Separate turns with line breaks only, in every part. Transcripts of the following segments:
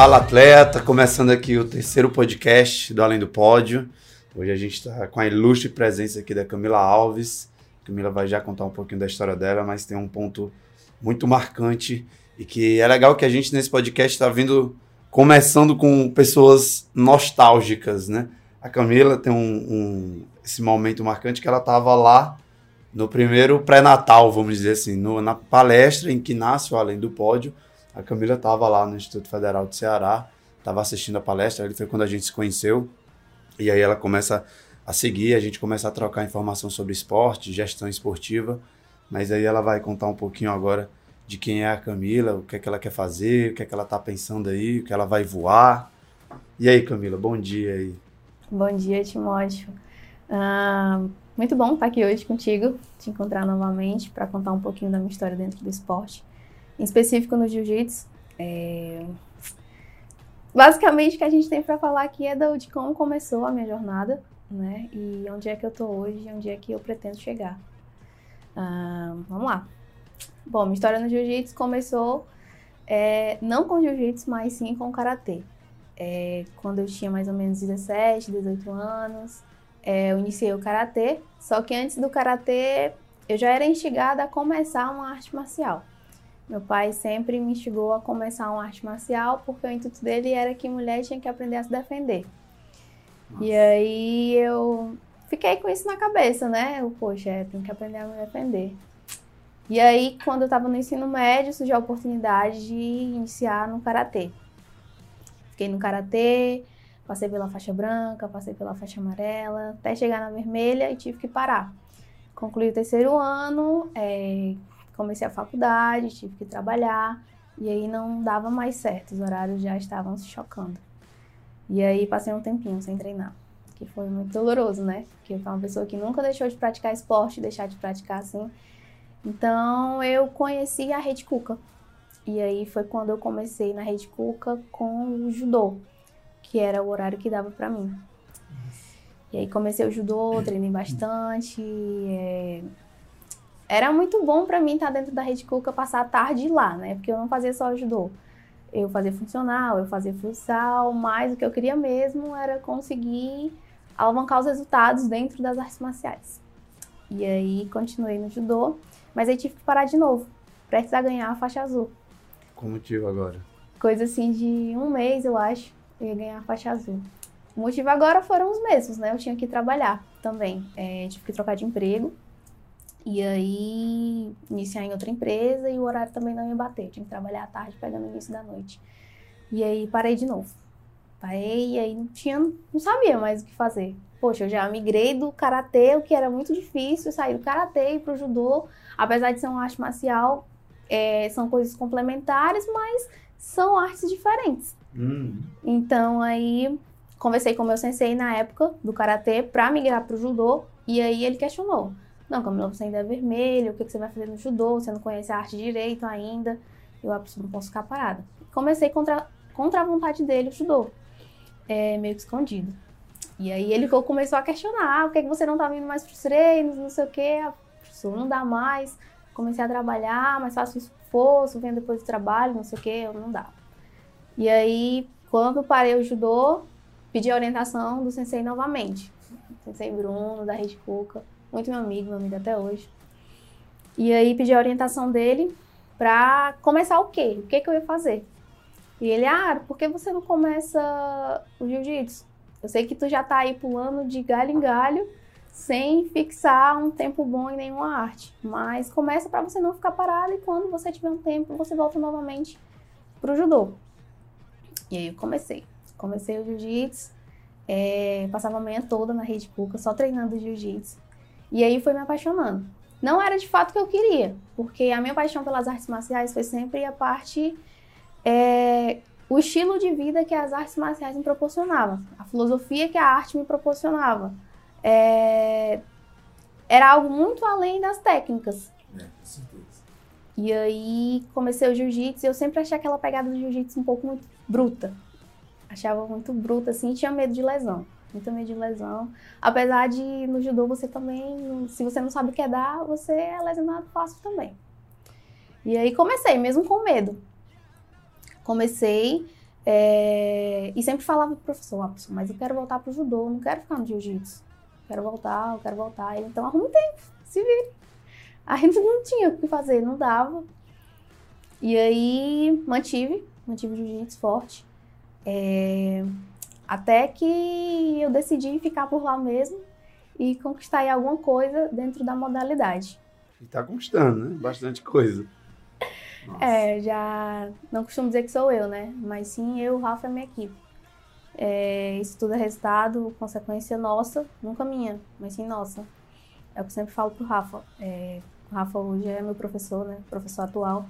Fala atleta, começando aqui o terceiro podcast do Além do Pódio. Hoje a gente está com a ilustre presença aqui da Camila Alves. A Camila vai já contar um pouquinho da história dela, mas tem um ponto muito marcante e que é legal que a gente nesse podcast está vindo começando com pessoas nostálgicas, né? A Camila tem um, um esse momento marcante que ela estava lá no primeiro pré-natal, vamos dizer assim, no, na palestra em que nasce o Além do Pódio. A Camila estava lá no Instituto Federal do Ceará, estava assistindo a palestra, ali foi quando a gente se conheceu. E aí ela começa a seguir, a gente começa a trocar informação sobre esporte, gestão esportiva. Mas aí ela vai contar um pouquinho agora de quem é a Camila, o que é que ela quer fazer, o que é que ela está pensando aí, o que ela vai voar. E aí, Camila, bom dia aí.
Bom dia, Timóteo. Uh, muito bom estar aqui hoje contigo, te encontrar novamente para contar um pouquinho da minha história dentro do esporte em específico no jiu-jitsu. É... Basicamente, o que a gente tem para falar aqui é do, de como começou a minha jornada, né? E onde é que eu tô hoje, onde é que eu pretendo chegar. Ah, vamos lá. Bom, minha história no jiu-jitsu começou é, não com jiu-jitsu, mas sim com karatê. É, quando eu tinha mais ou menos 17, 18 anos, é, eu iniciei o karatê. Só que antes do karatê, eu já era instigada a começar uma arte marcial. Meu pai sempre me instigou a começar uma arte marcial, porque o intuito dele era que mulher tinha que aprender a se defender. Nossa. E aí eu fiquei com isso na cabeça, né? Eu, poxa, é, tenho que aprender a me defender. E aí, quando eu estava no ensino médio, surgiu a oportunidade de iniciar no karatê. Fiquei no karatê, passei pela faixa branca, passei pela faixa amarela, até chegar na vermelha e tive que parar. Concluí o terceiro ano, é, comecei a faculdade, tive que trabalhar, e aí não dava mais certo, os horários já estavam se chocando. E aí passei um tempinho sem treinar, que foi muito doloroso, né? Porque eu sou uma pessoa que nunca deixou de praticar esporte, deixar de praticar assim. Então eu conheci a Rede Cuca. E aí foi quando eu comecei na Rede Cuca com o judô, que era o horário que dava para mim. E aí comecei o judô, treinei bastante, é, era muito bom para mim estar dentro da Rede Cuca, passar a tarde lá, né? Porque eu não fazia só judô. Eu fazia funcional, eu fazia futsal, mas o que eu queria mesmo era conseguir alavancar os resultados dentro das artes marciais. E aí continuei no judô, mas aí tive que parar de novo, prestes a ganhar a faixa azul.
Qual motivo agora?
Coisa assim de um mês, eu acho, eu ia ganhar a faixa azul. O motivo agora foram os mesmos, né? Eu tinha que trabalhar também. É, tive que trocar de emprego, e aí, iniciar em outra empresa e o horário também não ia bater. Eu tinha que trabalhar à tarde, pegando o início da noite. E aí, parei de novo. Parei e aí não, tinha, não sabia mais o que fazer. Poxa, eu já migrei do karatê, o que era muito difícil, sair do karatê e pro judô. Apesar de ser uma arte marcial, é, são coisas complementares, mas são artes diferentes. Hum. Então aí conversei com o meu sensei na época do karatê para migrar pro judô e aí ele questionou: não, Camila, você ainda é vermelho, o que você vai fazer no judô? Você não conhece a arte direito ainda. Eu não posso ficar parada. Comecei contra, contra a vontade dele o judô, é, meio que escondido. E aí ele começou a questionar, ah, por que, você não tá vindo mais pros treinos, não sei o quê, ah, professor, não dá mais. Comecei a trabalhar, mas faço esforço, venho depois do trabalho, não sei o quê, não dá. E aí, quando parei o judô, pedi a orientação do sensei novamente. Sensei Bruno, da Rede Cuca muito meu amigo, meu amigo até hoje. E aí pedi a orientação dele pra começar o quê? O que, que eu ia fazer? E ele, ah, por que você não começa o jiu-jitsu? Eu sei que tu já tá aí pulando de galho em galho, sem fixar um tempo bom em nenhuma arte. Mas começa para você não ficar parado e quando você tiver um tempo, você volta novamente pro judô. E aí eu comecei. Comecei o jiu-jitsu, é, passava a manhã toda na rede Cuca, só treinando jiu-jitsu. E aí foi me apaixonando. Não era de fato o que eu queria, porque a minha paixão pelas artes marciais foi sempre a parte. É, o estilo de vida que as artes marciais me proporcionavam, a filosofia que a arte me proporcionava. É, era algo muito além das técnicas. É, com certeza. E aí comecei o jiu-jitsu e eu sempre achei aquela pegada do jiu-jitsu um pouco muito bruta. Achava muito bruta, assim, e tinha medo de lesão muito medo de lesão. Apesar de no judô você também, se você não sabe o que é dar, você é lesionado fácil também. E aí comecei, mesmo com medo. Comecei, É, e sempre falava pro professor, ah, professor, mas eu quero voltar pro judô, não quero ficar no jiu-jitsu. Quero voltar, eu quero voltar. Ele, então arruma tempo, se vire. Aí não tinha o que fazer, não dava. E aí mantive, mantive o jiu-jitsu forte. É, até que eu decidi ficar por lá mesmo e conquistar alguma coisa dentro da modalidade.
E tá conquistando, né? Bastante coisa.
Nossa. É, já não costumo dizer que sou eu, né? Mas sim eu, o Rafa e a minha equipe. É, isso tudo é resultado, consequência nossa, nunca minha, mas sim nossa. É o que eu sempre falo pro Rafa. É, o Rafa hoje é meu professor, né? Professor atual.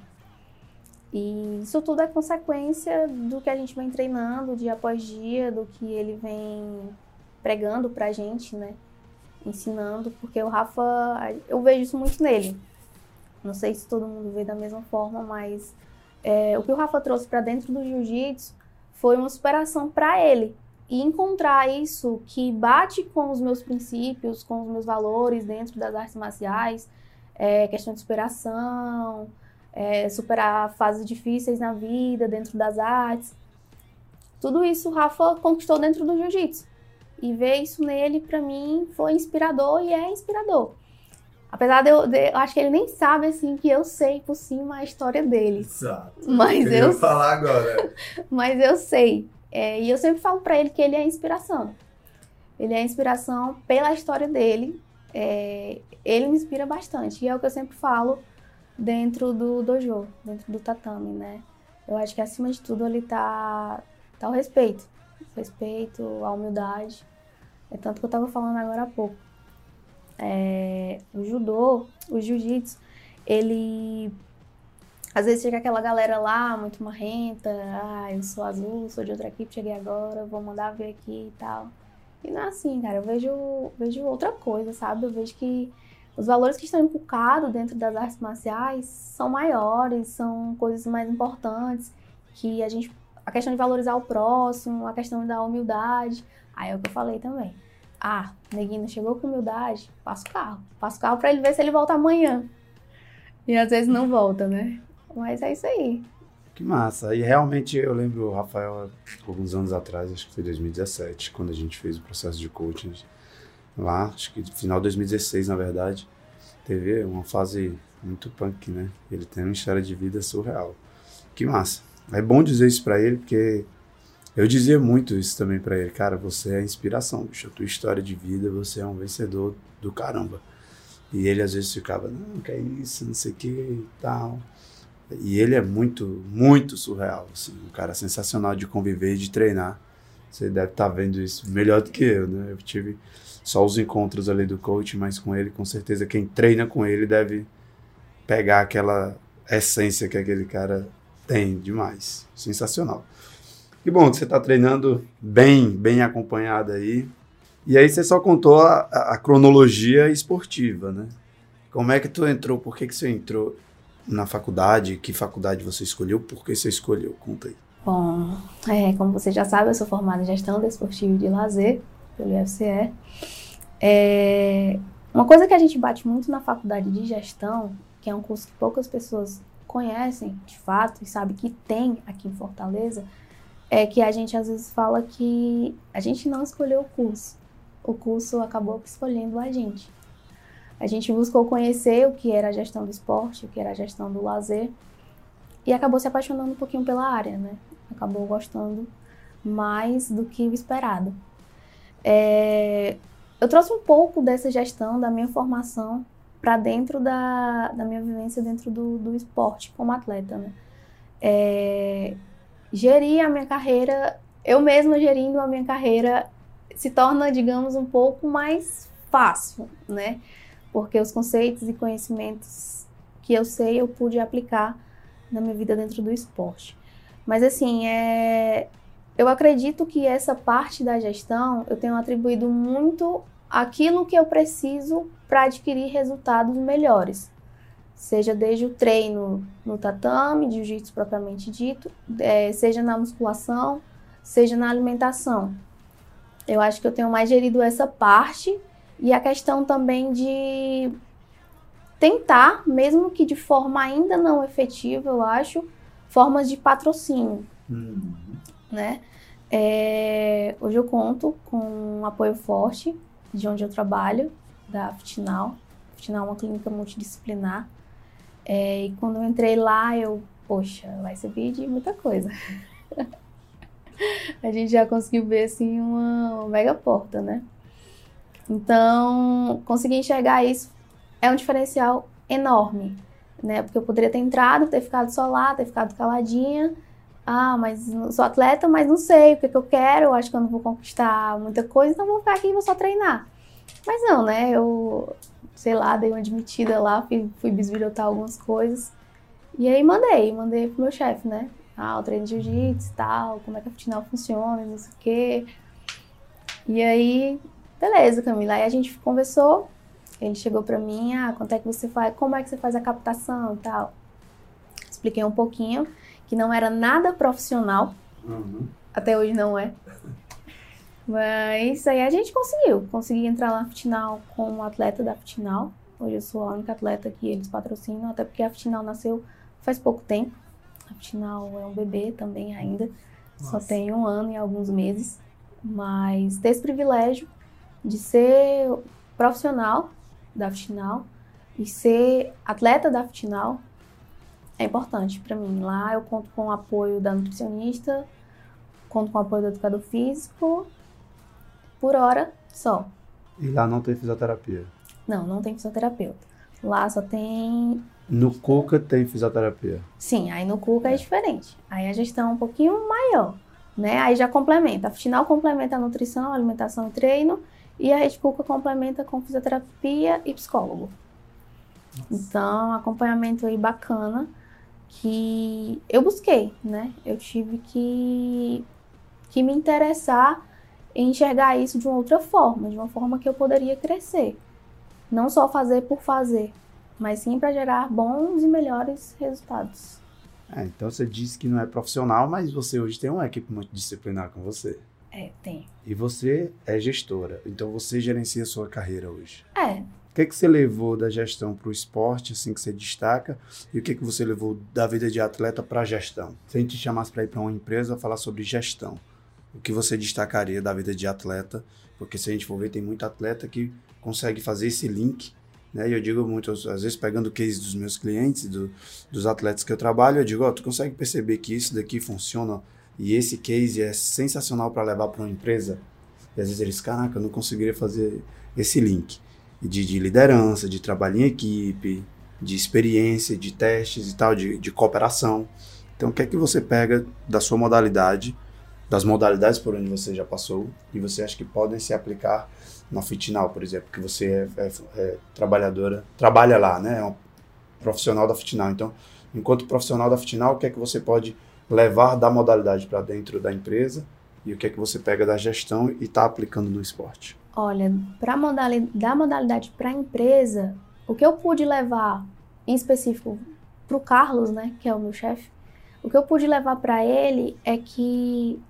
E isso tudo é consequência do que a gente vem treinando dia após dia, do que ele vem pregando pra gente, né? Ensinando, porque o Rafa, eu vejo isso muito nele. Não sei se todo mundo vê da mesma forma, mas é, o que o Rafa trouxe para dentro do jiu-jitsu foi uma superação para ele. E encontrar isso que bate com os meus princípios, com os meus valores dentro das artes marciais, é, questão de superação, é, superar fases difíceis na vida, dentro das artes. Tudo isso o Rafa conquistou dentro do jiu-jitsu. E ver isso nele, para mim, foi inspirador e é inspirador. Apesar de eu, de, eu, acho que ele nem sabe, assim, que eu sei por cima a história dele.
Exato.
Mas eu, eu
falar agora.
mas eu sei. É, e eu sempre falo para ele que ele é inspiração. Ele é inspiração pela história dele. É, ele me inspira bastante. E é o que eu sempre falo dentro do dojo, dentro do tatame, né? Eu acho que acima de tudo ali tá, tá o respeito. O respeito, a humildade. É tanto que eu tava falando agora há pouco. É, o judô, o jiu-jitsu, ele. Às vezes chega aquela galera lá, muito marrenta, ah, eu sou azul, sou de outra equipe, cheguei agora, vou mandar ver aqui e tal. E não é assim, cara, eu vejo, vejo outra coisa, sabe? Eu vejo que os valores que estão inculcados dentro das artes marciais são maiores, são coisas mais importantes, que a gente a questão de valorizar o próximo, a questão da humildade. Aí é o que eu falei também. Ah, neguinho chegou com humildade, passa o carro. Passa o carro para ele ver se ele volta amanhã. E às vezes não volta, né? Mas é isso aí.
Que massa. E realmente eu lembro, Rafael, alguns anos atrás, acho que foi 2017, quando a gente fez o processo de coaching lá, acho que final de 2016, na verdade, teve uma fase muito punk, né? Ele tem uma história de vida surreal. Que massa. É bom dizer isso para ele, porque eu dizia muito isso também para ele, cara, você é inspiração, bicho, a tua história de vida, você é um vencedor do caramba. E ele às vezes ficava, não, que é isso, não sei o que e tal. E ele é muito, muito surreal, assim, um cara sensacional de conviver e de treinar. Você deve estar tá vendo isso melhor do que eu, né? Eu tive só os encontros ali do coach, mas com ele, com certeza, quem treina com ele deve pegar aquela essência que aquele cara tem demais. Sensacional. Que bom que você está treinando bem, bem acompanhado aí. E aí você só contou a, a, cronologia esportiva, né? Como é que tu entrou? Por que, que você entrou na faculdade? Que faculdade você escolheu? Por que você escolheu? Conta aí.
Bom, é, como você já sabe, eu sou formada em gestão desportiva de lazer pelo IFCE. É, uma coisa que a gente bate muito na faculdade de gestão, que é um curso que poucas pessoas conhecem de fato e sabem que tem aqui em Fortaleza, é que a gente às vezes fala que a gente não escolheu o curso. O curso acabou escolhendo a gente. A gente buscou conhecer o que era a gestão do esporte, o que era a gestão do lazer, e acabou se apaixonando um pouquinho pela área, né? Acabou gostando mais do que o esperado. É, eu trouxe um pouco dessa gestão, da minha formação, para dentro da, da minha vivência dentro do, do esporte como atleta, né? É, gerir a minha carreira, eu mesma gerindo a minha carreira, se torna, digamos, um pouco mais fácil, né? Porque os conceitos e conhecimentos que eu sei, eu pude aplicar na minha vida dentro do esporte. Mas assim, é, eu acredito que essa parte da gestão eu tenho atribuído muito aquilo que eu preciso para adquirir resultados melhores. Seja desde o treino no tatame, de jiu-jitsu propriamente dito, é, seja na musculação, seja na alimentação. Eu acho que eu tenho mais gerido essa parte e a questão também de tentar, mesmo que de forma ainda não efetiva, eu acho, formas de patrocínio. Uhum. né? É, hoje eu conto com um apoio forte de onde eu trabalho, da Fitinal. Fitinal é uma clínica multidisciplinar. É, e quando eu entrei lá, eu, poxa, vai servir de muita coisa. a gente já conseguiu ver assim uma, uma mega porta, né? Então, conseguir enxergar isso é um diferencial enorme, né? Porque eu poderia ter entrado, ter ficado só lá, ter ficado caladinha. Ah, mas sou atleta, mas não sei o que, que eu quero, eu acho que eu não vou conquistar muita coisa, então vou ficar aqui e vou só treinar. Mas não, né? Eu, sei lá, dei uma admitida lá, fui, fui bisbilhotar algumas coisas. E aí mandei, mandei pro meu chefe, né? Ah, o treino de jiu-jitsu e tal, como é que a final funciona, não sei o quê. E aí, beleza, Camila. Aí a gente conversou, ele chegou pra mim, ah, quanto é que você faz, como é que você faz a captação e tal. Expliquei um pouquinho, que não era nada profissional, uhum. até hoje não é. Mas aí a gente conseguiu, consegui entrar lá na Fitinal como atleta da Fitinal. Hoje eu sou a única atleta que eles patrocinam, até porque a Fitinal nasceu faz pouco tempo. A Fitinal é um bebê também ainda, Nossa. só tem um ano e alguns meses. Mas ter esse privilégio de ser profissional da Fitinal e ser atleta da Fitinal é importante para mim. Lá eu conto com o apoio da nutricionista, conto com o apoio do educador físico, por hora só.
E lá não tem fisioterapia?
Não, não tem fisioterapeuta. Lá só tem.
No Cuca tem fisioterapia?
Sim, aí no Cuca é, é diferente. Aí a gestão é um pouquinho maior, né? Aí já complementa. A final complementa a nutrição, alimentação e treino. E a Rede Cuca complementa com fisioterapia e psicólogo. Nossa. Então, acompanhamento aí bacana que eu busquei, né? Eu tive que, que me interessar em enxergar isso de uma outra forma, de uma forma que eu poderia crescer. Não só fazer por fazer, mas sim para gerar bons e melhores resultados.
É, então você disse que não é profissional, mas você hoje tem uma equipe multidisciplinar com você.
É, tem.
E você é gestora, então você gerencia a sua carreira hoje.
É.
O que, é que você levou da gestão para o esporte, assim que você destaca, e o que, é que você levou da vida de atleta para a gestão? Se a gente te chamasse para ir para uma empresa falar sobre gestão, o que você destacaria da vida de atleta? Porque se a gente for ver, tem muito atleta que consegue fazer esse link né? E eu digo muito, às vezes pegando o case dos meus clientes, do, dos atletas que eu trabalho, eu digo, ó, oh, tu consegue perceber que isso daqui funciona e esse case é sensacional para levar para uma empresa? E às vezes eles, caraca, eu não conseguiria fazer esse link de, de liderança, de trabalho em equipe, de experiência, de testes e tal, de, de cooperação. Então, o que é que você pega da sua modalidade, das modalidades por onde você já passou, e você acha que podem se aplicar na Fitinal, por exemplo, que você é, é, é trabalhadora, trabalha lá, né? É um profissional da Fitinal. Então, enquanto profissional da Fitinal, o que é que você pode levar da modalidade para dentro da empresa e o que é que você pega da gestão e está aplicando no esporte?
Olha, para modalidade, da modalidade para a empresa, o que eu pude levar em específico para o Carlos, né, que é o meu chefe, o que eu pude levar para ele é que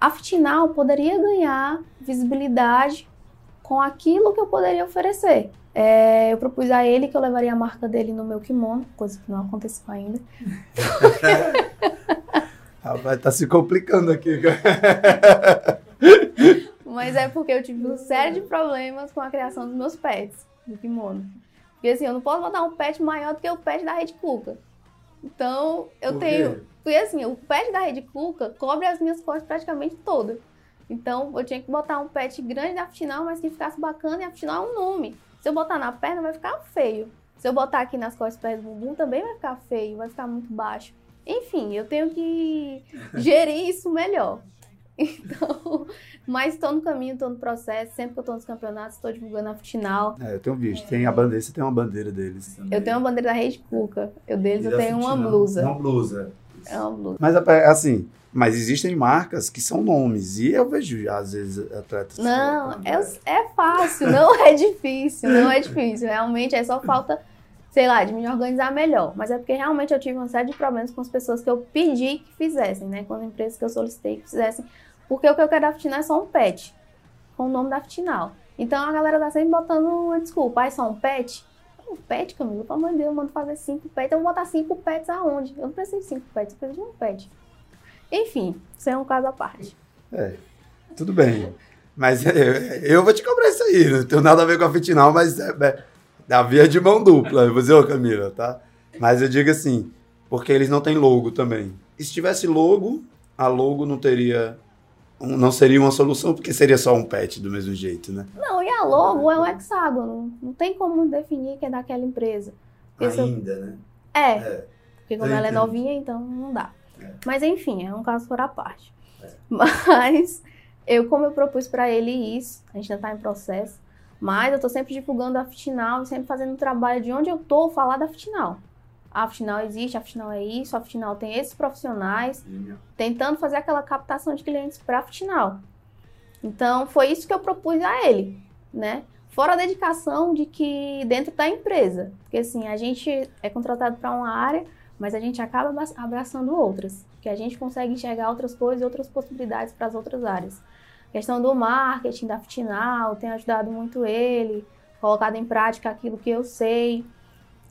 a Fitinal poderia ganhar visibilidade com aquilo que eu poderia oferecer. É, eu propus a ele que eu levaria a marca dele no meu kimono, coisa que não aconteceu ainda.
Rapaz, tá se complicando aqui.
Mas é porque eu tive uma série de problemas com a criação dos meus pets do kimono. Porque assim, eu não posso botar um pet maior do que o pet da Rede Cuca. Então, eu Por tenho. Porque assim, o pet da Rede Cuca cobre as minhas costas praticamente todas. Então, eu tinha que botar um pet grande da final, mas que ficasse bacana, e a final é um nome. Se eu botar na perna, vai ficar feio. Se eu botar aqui nas costas perto do bumbum, também vai ficar feio, vai ficar muito baixo. Enfim, eu tenho que gerir isso melhor. Então, mas estou no caminho, estou no processo. Sempre que eu estou nos campeonatos, estou divulgando a final.
É, eu tenho visto. Tem a bandeira, você tem uma bandeira deles.
Também. Eu tenho uma bandeira da Rede Cuca. Eu deles, eu tenho uma blusa.
Uma blusa.
É uma blusa.
Mas assim, mas existem marcas que são nomes. E eu vejo, às vezes, atletas.
Não, é, é fácil, não é difícil, não é difícil. Realmente é só falta sei lá, de me organizar melhor. Mas é porque realmente eu tive uma série de problemas com as pessoas que eu pedi que fizessem, né? Com as empresas que eu solicitei que fizessem. Porque o que eu quero da Fitinal é só um pet, com o nome da Fitinal. Então a galera tá sempre botando uma desculpa. Ah, é só um pet? Um pet, Camilo? Pelo amor de Deus, eu mando fazer cinco pets. Eu vou botar cinco pets aonde? Eu não preciso de cinco pets, eu preciso de um pet. Enfim, isso é um caso à parte.
É, tudo bem. Mas eu, eu vou te cobrar isso aí, não tem nada a ver com a Fitinal, mas é, é da via de mão dupla, eu vou dizer, ô Camila, tá? Mas eu digo assim, porque eles não têm logo também. E se tivesse logo, a logo não teria não seria uma solução, porque seria só um pet do mesmo jeito, né?
Não, e a logo é um hexágono. Não tem como definir que é daquela empresa.
Porque Ainda, eu... né?
É, é. Porque como ela é novinha, então não dá. É. Mas enfim, é um caso por a parte. É. Mas eu, como eu propus para ele isso, a gente ainda tá em processo, mas eu tô sempre divulgando a Fitinal e sempre fazendo um trabalho de onde eu tô falar da Fitinal. A Fitinal existe, a Fitinal é isso, a Fitinal tem esses profissionais, tentando fazer aquela captação de clientes para a Fitinal. Então, foi isso que eu propus a ele, né? Fora a dedicação de que dentro da empresa, porque assim, a gente é contratado para uma área, mas a gente acaba abraçando outras, que a gente consegue enxergar outras coisas e outras possibilidades para as outras áreas questão do marketing da Fitinal, tem ajudado muito ele, colocado em prática aquilo que eu sei.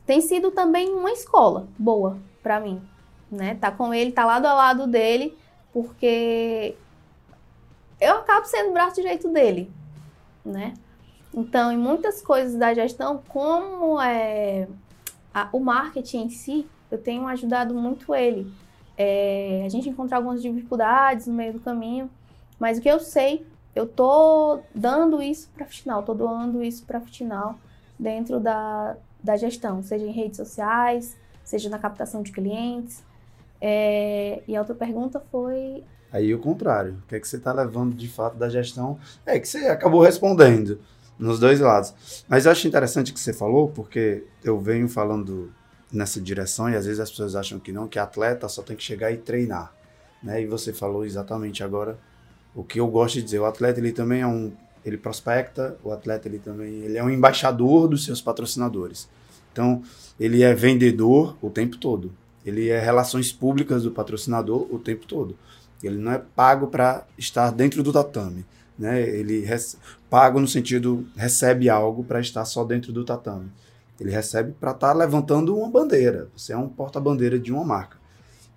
Tem sido também uma escola boa para mim, né? Tá com ele, tá lado a lado dele, porque eu acabo sendo o braço direito dele, né? Então, em muitas coisas da gestão, como é a, o marketing em si, eu tenho ajudado muito ele. É, a gente encontra algumas dificuldades no meio do caminho, mas o que eu sei, eu tô dando isso para final, tô doando isso para final dentro da, da gestão, seja em redes sociais, seja na captação de clientes. É, e a outra pergunta foi.
Aí o contrário, o que é que você está levando de fato da gestão? É que você acabou respondendo nos dois lados. Mas eu acho interessante o que você falou, porque eu venho falando nessa direção e às vezes as pessoas acham que não, que atleta só tem que chegar e treinar. Né? E você falou exatamente agora o que eu gosto de dizer, o atleta ele também é um, ele prospecta, o atleta ele também, ele é um embaixador dos seus patrocinadores. Então, ele é vendedor o tempo todo. Ele é relações públicas do patrocinador o tempo todo. Ele não é pago para estar dentro do tatame, né? Ele pago no sentido recebe algo para estar só dentro do tatame. Ele recebe para estar tá levantando uma bandeira. Você é um porta-bandeira de uma marca.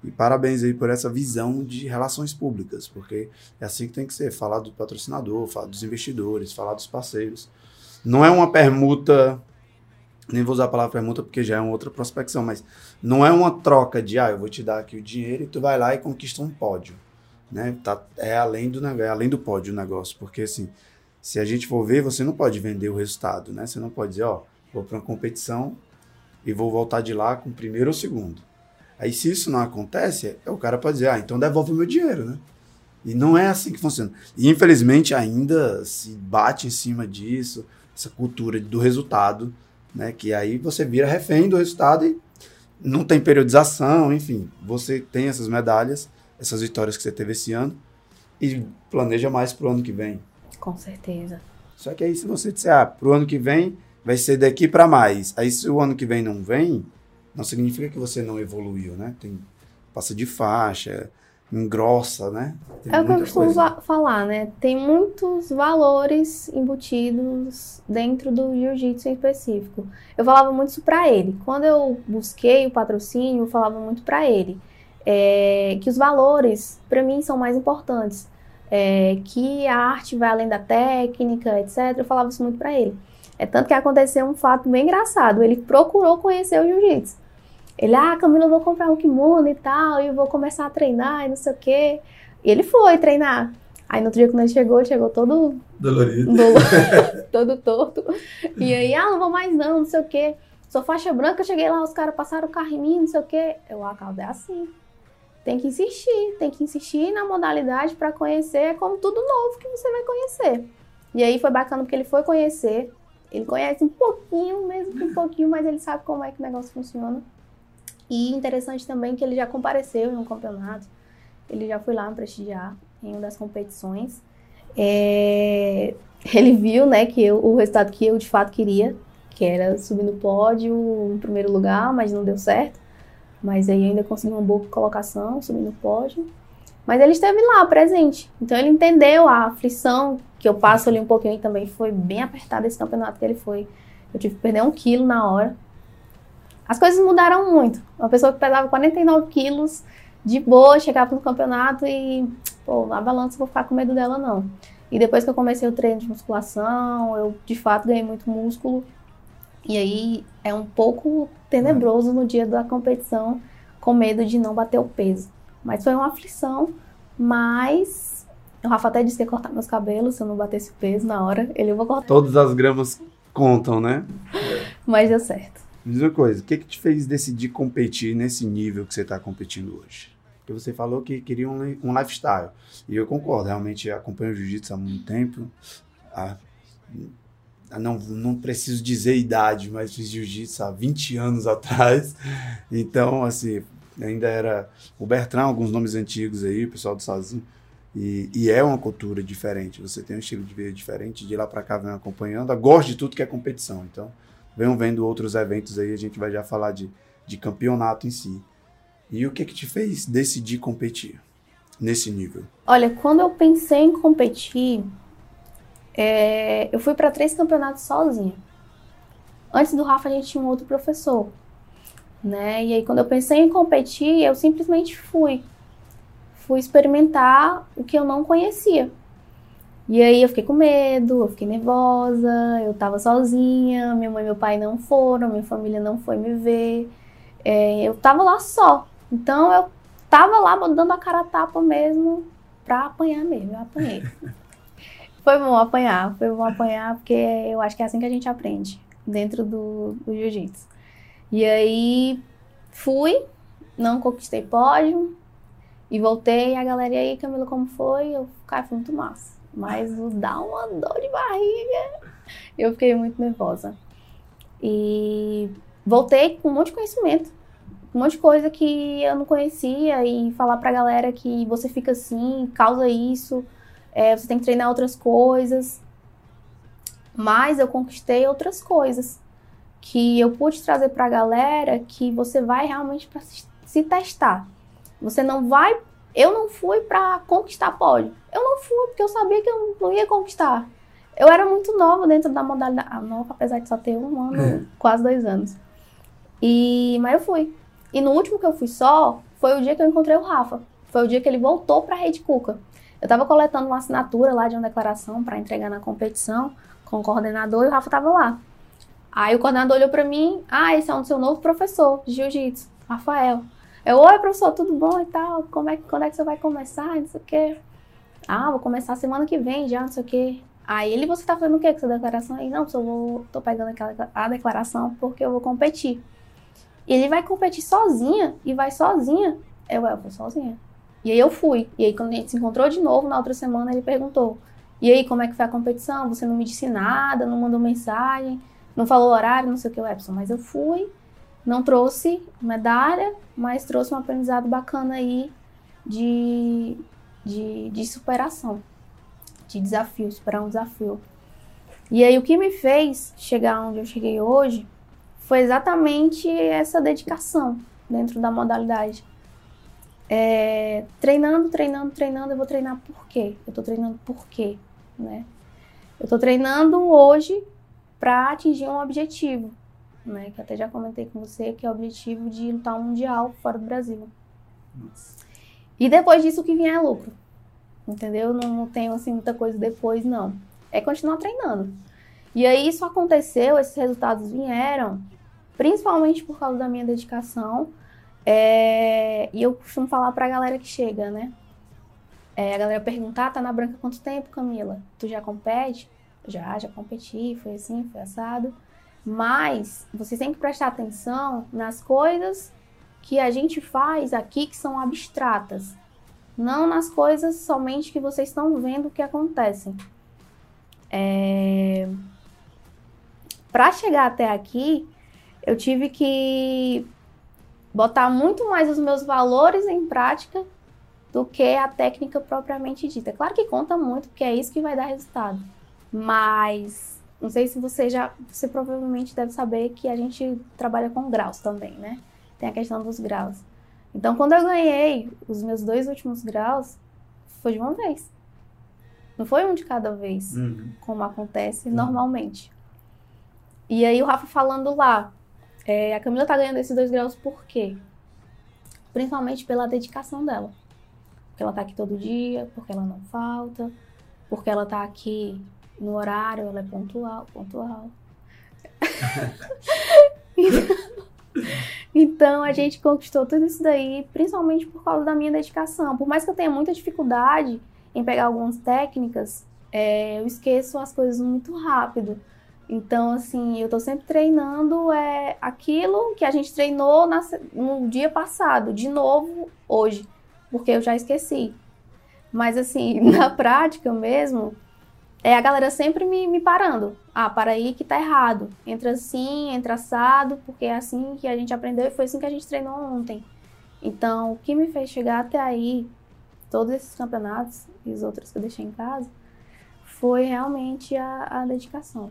E parabéns aí por essa visão de relações públicas, porque é assim que tem que ser: falar do patrocinador, falar dos investidores, falar dos parceiros. Não é uma permuta, nem vou usar a palavra permuta porque já é uma outra prospecção, mas não é uma troca de, ah, eu vou te dar aqui o dinheiro e tu vai lá e conquista um pódio. Né? Tá, é, além do, é além do pódio o negócio, porque assim, se a gente for ver, você não pode vender o resultado, né? Você não pode dizer, ó, vou para uma competição e vou voltar de lá com primeiro ou segundo. Aí, se isso não acontece, o cara pode dizer, ah, então devolve o meu dinheiro, né? E não é assim que funciona. E, infelizmente, ainda se bate em cima disso, essa cultura do resultado, né? Que aí você vira refém do resultado e não tem periodização, enfim. Você tem essas medalhas, essas vitórias que você teve esse ano e planeja mais pro ano que vem.
Com certeza.
Só que aí, se você disser, ah, pro ano que vem vai ser daqui para mais. Aí, se o ano que vem não vem, não significa que você não evoluiu, né? Tem, passa de faixa, engrossa, né?
Tem é o que eu costumo falar, né? Tem muitos valores embutidos dentro do jiu-jitsu em específico. Eu falava muito isso para ele. Quando eu busquei o patrocínio, eu falava muito para ele é, que os valores, para mim, são mais importantes. É, que a arte vai além da técnica, etc. Eu falava isso muito para ele. É tanto que aconteceu um fato bem engraçado. Ele procurou conhecer o jiu-jitsu. Ele, ah, Camila, eu vou comprar um kimono e tal, e vou começar a treinar e não sei o quê. E ele foi treinar. Aí no outro dia quando ele chegou, ele chegou todo...
Dolorido.
todo torto. E aí, ah, não vou mais não, não sei o quê. Sou faixa branca, eu cheguei lá, os caras passaram o carro em mim, não sei o quê. Eu, ah, calma, é assim. Tem que insistir, tem que insistir na modalidade para conhecer, é como tudo novo que você vai conhecer. E aí foi bacana porque ele foi conhecer, ele conhece um pouquinho, mesmo que um pouquinho, mas ele sabe como é que o negócio funciona. E interessante também que ele já compareceu em um campeonato, ele já foi lá prestigiar em uma das competições. É, ele viu, né, que eu, o resultado que eu de fato queria, que era subir no pódio em primeiro lugar, mas não deu certo. Mas aí ainda consegui uma boa colocação, subir no pódio. Mas ele esteve lá, presente. Então ele entendeu a aflição que eu passo ali um pouquinho e também foi bem apertado esse campeonato que ele foi. Eu tive que perder um quilo na hora. As coisas mudaram muito. Uma pessoa que pesava 49 quilos de boa, chegava no campeonato e, pô, a balança vou ficar com medo dela não. E depois que eu comecei o treino de musculação, eu de fato ganhei muito músculo. E aí é um pouco tenebroso no dia da competição, com medo de não bater o peso. Mas foi uma aflição, mas o Rafa até disse que ia cortar meus cabelos se eu não batesse o peso na hora. Ele, eu vou cortar.
Todas as gramas contam, né?
Mas deu certo.
Diz uma coisa, o que que te fez decidir competir nesse nível que você está competindo hoje? Porque você falou que queria um, um lifestyle. E eu concordo, realmente acompanho o jiu-jitsu há muito tempo. Não, não preciso dizer idade, mas fiz jiu-jitsu há 20 anos atrás. Então, assim, ainda era o Bertrand, alguns nomes antigos aí, o pessoal do Sozinho. E, e, é uma cultura diferente. Você tem um estilo de vida diferente. De lá para cá, vem acompanhando. Gosto de tudo que é competição. Então, venham vendo outros eventos aí, a gente vai já falar de, de campeonato em si. E o que que te fez decidir competir nesse nível?
Olha, quando eu pensei em competir, é, eu fui para três campeonatos sozinha. Antes do Rafa, a gente tinha um outro professor, né? E aí, quando eu pensei em competir, eu simplesmente fui. Fui experimentar o que eu não conhecia. E aí eu fiquei com medo, eu fiquei nervosa, eu tava sozinha, minha mãe e meu pai não foram, minha família não foi me ver. É, eu tava lá só. Então eu tava lá dando a cara a tapa mesmo pra apanhar mesmo. Eu apanhei. foi bom apanhar, foi bom apanhar, porque eu acho que é assim que a gente aprende dentro do, do jiu-jitsu. E aí fui, não conquistei pódio e voltei. E a galera, e aí, Camila, como foi? Eu, cara, foi muito massa mas dá uma dor de barriga. Eu fiquei muito nervosa. E voltei com um monte de conhecimento, um monte de coisa que eu não conhecia e falar pra galera que você fica assim, causa isso, é, você tem que treinar outras coisas. Mas eu conquistei outras coisas que eu pude trazer pra galera que você vai realmente para se testar. Você não vai eu não fui para conquistar pódio. Eu não fui porque eu sabia que eu não ia conquistar. Eu era muito nova dentro da modalidade. Ah, nova, apesar de só ter um ano, é. quase dois anos. E, mas eu fui. E no último que eu fui só, foi o dia que eu encontrei o Rafa. Foi o dia que ele voltou para a Rede Cuca. Eu estava coletando uma assinatura lá de uma declaração para entregar na competição com o coordenador e o Rafa estava lá. Aí o coordenador olhou para mim: Ah, esse é um seu novo professor de jiu-jitsu, Rafael. Eu, oi, professor, tudo bom e tal? Como é, quando é que você vai começar? Não sei o quê. Ah, vou começar semana que vem já, não sei o quê. Aí ele, você tá fazendo o quê com essa declaração? Aí, não, eu vou, tô pegando aquela, a declaração porque eu vou competir. E ele vai competir sozinha e vai sozinha. Eu, eu vou sozinha. E aí eu fui. E aí quando a gente se encontrou de novo na outra semana, ele perguntou: "E aí, como é que foi a competição? Você não me disse nada, não mandou mensagem, não falou horário, não sei o que, Epson, mas eu fui não trouxe medalha, mas trouxe um aprendizado bacana aí de, de, de superação, de desafio, superar um desafio. E aí o que me fez chegar onde eu cheguei hoje foi exatamente essa dedicação dentro da modalidade. É, treinando, treinando, treinando, eu vou treinar por quê? Eu tô treinando por quê? Né? Eu tô treinando hoje para atingir um objetivo né? Que até já comentei com você, que é o objetivo de lutar um mundial fora do Brasil. Nossa. E depois disso o que vier é lucro. Entendeu? Não, não tenho assim muita coisa depois, não. É continuar treinando. E aí isso aconteceu, esses resultados vieram, principalmente por causa da minha dedicação. É... E eu costumo falar pra galera que chega, né? É, a galera perguntar, ah, tá na branca há quanto tempo, Camila? Tu já compete? Já, já competi, foi assim, foi assado. Mas vocês têm que prestar atenção nas coisas que a gente faz aqui que são abstratas, não nas coisas somente que vocês estão vendo que acontecem. É... Para chegar até aqui, eu tive que botar muito mais os meus valores em prática do que a técnica propriamente dita. Claro que conta muito, porque é isso que vai dar resultado. Mas não sei se você já, você provavelmente deve saber que a gente trabalha com graus também, né? Tem a questão dos graus. Então, quando eu ganhei os meus dois últimos graus, foi de uma vez. Não foi um de cada vez, uhum. como acontece uhum. normalmente. E aí o Rafa falando lá, é, a Camila tá ganhando esses dois graus por quê? principalmente pela dedicação dela. Porque ela tá aqui todo dia, porque ela não falta, porque ela tá aqui no horário, ela é pontual, pontual. então a gente conquistou tudo isso daí, principalmente por causa da minha dedicação. Por mais que eu tenha muita dificuldade em pegar algumas técnicas, é, eu esqueço as coisas muito rápido. Então, assim, eu tô sempre treinando é, aquilo que a gente treinou na, no dia passado, de novo hoje, porque eu já esqueci. Mas, assim, na prática mesmo, é a galera sempre me, me parando. Ah, para aí que tá errado. Entra assim, entra assado, porque é assim que a gente aprendeu e foi assim que a gente treinou ontem. Então, o que me fez chegar até aí, todos esses campeonatos e os outros que eu deixei em casa, foi realmente a, a dedicação.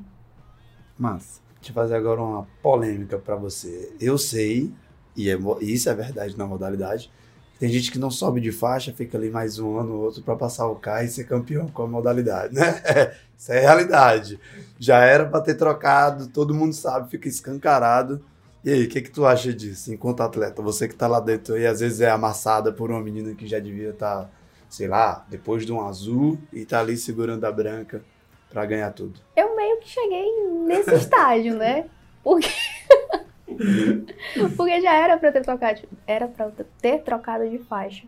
Mas, eu fazer agora uma polêmica para você. Eu sei, e é, isso é verdade na modalidade, tem gente que não sobe de faixa, fica ali mais um ano ou outro para passar o carro e ser campeão com a modalidade, né? isso é realidade. Já era para ter trocado, todo mundo sabe, fica escancarado. E aí, o que, que tu acha disso, enquanto atleta? Você que tá lá dentro e às vezes é amassada por uma menina que já devia estar, tá, sei lá, depois de um azul e tá ali segurando a branca para ganhar tudo.
Eu meio que cheguei nesse estágio, né? Porque Porque já era para ter trocado, era para ter trocado de faixa.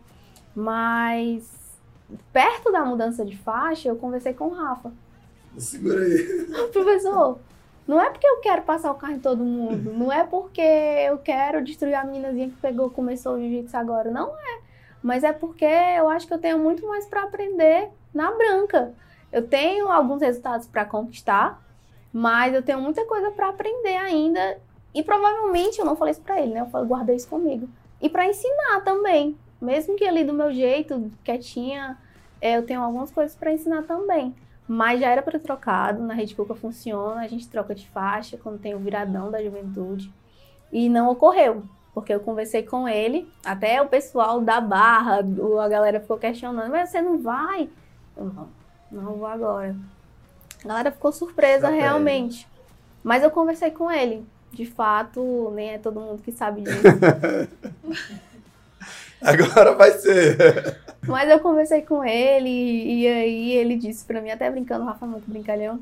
Mas perto da mudança de faixa, eu conversei com o Rafa.
Segura aí.
Professor, não é porque eu quero passar o carro em todo mundo, não é porque eu quero destruir a meninazinha que pegou, começou o jiu-jitsu agora, não é. Mas é porque eu acho que eu tenho muito mais para aprender na branca. Eu tenho alguns resultados para conquistar, mas eu tenho muita coisa para aprender ainda e provavelmente eu não falei isso pra ele, né? Eu falei, guardei isso comigo. E para ensinar também. Mesmo que ali do meu jeito, quietinha, é, eu tenho algumas coisas para ensinar também. Mas já era para trocado, na Rede Cuca funciona, a gente troca de faixa quando tem o viradão da juventude. E não ocorreu, porque eu conversei com ele, até o pessoal da barra, a galera ficou questionando, mas você não vai? Eu, não, não vou agora. A galera ficou surpresa realmente. Mas eu conversei com ele de fato, nem é todo mundo que sabe disso.
Agora vai ser.
Mas eu conversei com ele e aí ele disse para mim, até brincando, Rafa é muito brincalhão.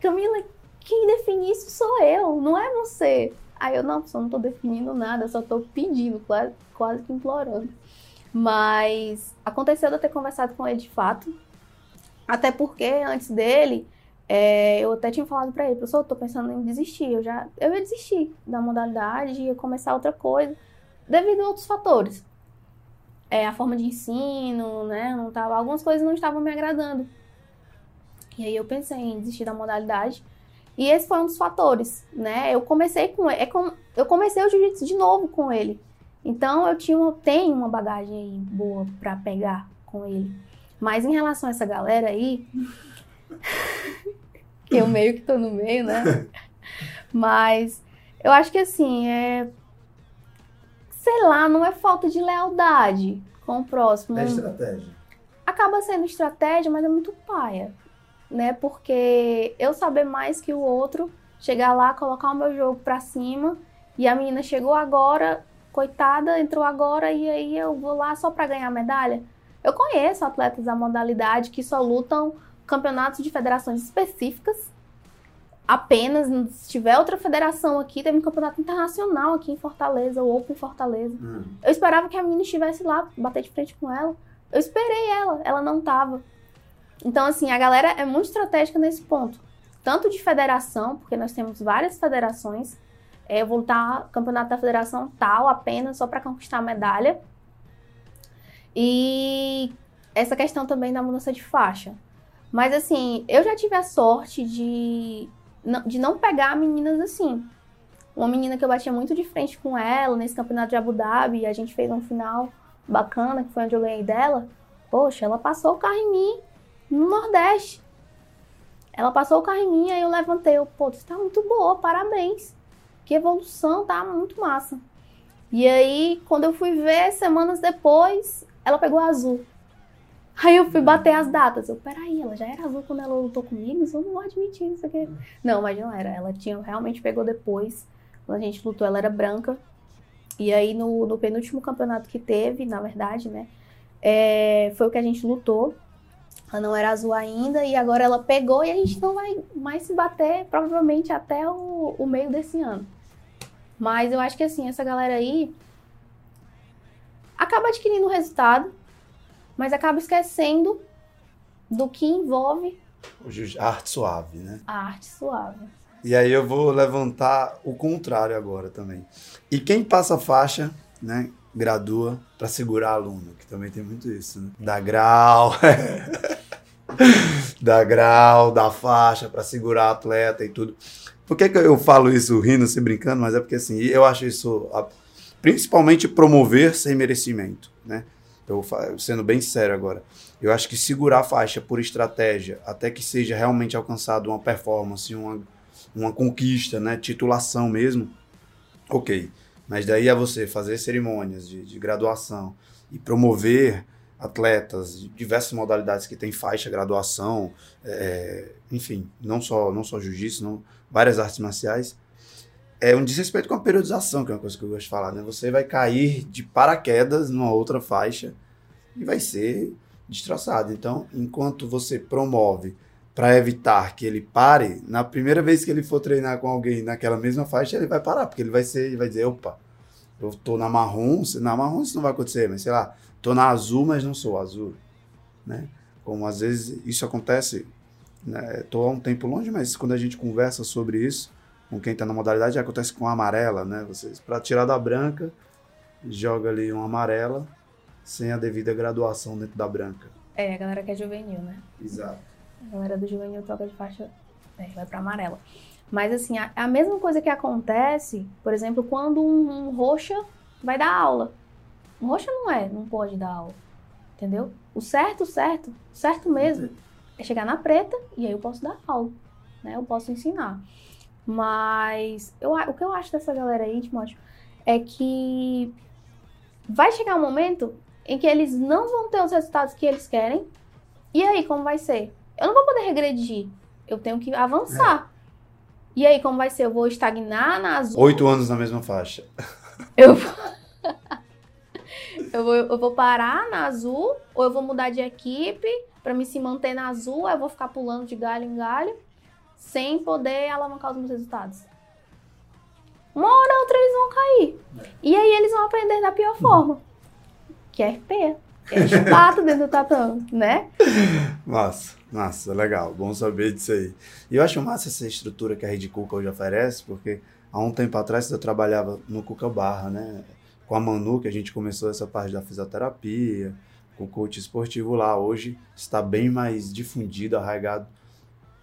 Camila, quem define isso sou eu, não é você. Aí eu, não, só não tô definindo nada, só tô pedindo, quase, quase que implorando. Mas aconteceu de eu ter conversado com ele de fato. Até porque antes dele, é, eu até tinha falado para ele, professor, eu tô pensando em desistir. Eu já eu ia desistir da modalidade, ia começar outra coisa, devido a outros fatores. É, a forma de ensino, né? Não tava, algumas coisas não estavam me agradando. E aí eu pensei em desistir da modalidade. E esse foi um dos fatores, né? Eu comecei com é eu comecei o jiu-jitsu de novo com ele. Então eu tinha tenho uma bagagem aí boa para pegar com ele. Mas em relação a essa galera aí, que eu meio que tô no meio, né? Mas eu acho que assim, é. Sei lá, não é falta de lealdade com o próximo.
É estratégia.
Acaba sendo estratégia, mas é muito paia. Né? Porque eu saber mais que o outro, chegar lá, colocar o meu jogo pra cima, e a menina chegou agora, coitada, entrou agora, e aí eu vou lá só pra ganhar medalha. Eu conheço atletas da modalidade que só lutam campeonatos de federações específicas. Apenas, se tiver outra federação aqui, teve um campeonato internacional aqui em Fortaleza, o Open Fortaleza. Hum. Eu esperava que a menina estivesse lá, bater de frente com ela. Eu esperei ela, ela não tava. Então, assim, a galera é muito estratégica nesse ponto. Tanto de federação, porque nós temos várias federações. É, eu vou lutar campeonato da federação tal, apenas só para conquistar a medalha. E essa questão também da mudança de faixa. Mas assim, eu já tive a sorte de, de não pegar meninas assim. Uma menina que eu batia muito de frente com ela nesse campeonato de Abu Dhabi, a gente fez um final bacana, que foi onde eu ganhei dela. Poxa, ela passou o carro em mim no Nordeste. Ela passou o carro em mim, aí eu levantei, eu, pô, você tá muito boa, parabéns. Que evolução, tá muito massa. E aí, quando eu fui ver, semanas depois, ela pegou azul. Aí eu fui bater as datas. Eu, peraí, ela já era azul quando ela lutou comigo? Eu não vou admitir isso aqui. Não, mas não era. Ela tinha realmente pegou depois. Quando a gente lutou, ela era branca. E aí, no, no penúltimo campeonato que teve, na verdade, né? É, foi o que a gente lutou. Ela não era azul ainda e agora ela pegou e a gente não vai mais se bater, provavelmente até o, o meio desse ano. Mas eu acho que assim, essa galera aí acaba adquirindo o resultado, mas acaba esquecendo do que envolve
a arte suave, né?
A arte suave.
E aí eu vou levantar o contrário agora também. E quem passa faixa, né, gradua para segurar aluno, que também tem muito isso, né? Dá grau, dá grau, dá faixa para segurar atleta e tudo. Por que, que eu falo isso rindo, se brincando? Mas é porque assim, eu acho isso principalmente promover sem merecimento, né? Eu sendo bem sério agora. Eu acho que segurar a faixa por estratégia até que seja realmente alcançado uma performance, uma, uma conquista, né? Titulação mesmo, ok. Mas daí é você fazer cerimônias de, de graduação e promover atletas de diversas modalidades que tem faixa, graduação, é, enfim, não só, não só jiu-jitsu, várias artes marciais, é um desrespeito com a periodização, que é uma coisa que eu gosto de falar, né? Você vai cair de paraquedas numa outra faixa e vai ser destroçado. Então, enquanto você promove para evitar que ele pare, na primeira vez que ele for treinar com alguém naquela mesma faixa, ele vai parar, porque ele vai ser, ele vai dizer, opa, eu tô na marrom, na marrom isso não vai acontecer, mas sei lá, tô na azul, mas não sou azul, né? Como às vezes isso acontece, né? Tô há um tempo longe, mas quando a gente conversa sobre isso, com quem está na modalidade, acontece com a amarela, né? Vocês para tirar da branca, joga ali uma amarela sem a devida graduação dentro da branca.
É, a galera que é juvenil, né?
Exato.
A galera do juvenil troca de faixa, é, vai para amarela. Mas assim, a, a, mesma coisa que acontece, por exemplo, quando um, um roxa vai dar aula. Um roxa não é, não pode dar aula. Entendeu? O certo, certo, certo mesmo, é chegar na preta e aí eu posso dar aula, né? Eu posso ensinar. Mas eu, o que eu acho dessa galera aí, Timóteo, é que vai chegar um momento em que eles não vão ter os resultados que eles querem. E aí, como vai ser? Eu não vou poder regredir. Eu tenho que avançar. É. E aí, como vai ser? Eu vou estagnar na azul.
Oito anos na mesma faixa.
Eu vou... eu vou, eu vou parar na azul, ou eu vou mudar de equipe para me se manter na azul, eu vou ficar pulando de galho em galho, sem poder alavancar os meus resultados. Uma hora ou outra eles vão cair. É. E aí eles vão aprender da pior forma que é RP. É chato dentro do tapão, né?
Massa, massa, legal. Bom saber disso aí. E eu acho massa essa estrutura que a Rede Cuca hoje oferece, porque há um tempo atrás eu trabalhava no Cuca Barra, né? Com a Manu, que a gente começou essa parte da fisioterapia, com o coach esportivo lá. Hoje está bem mais difundido, arraigado.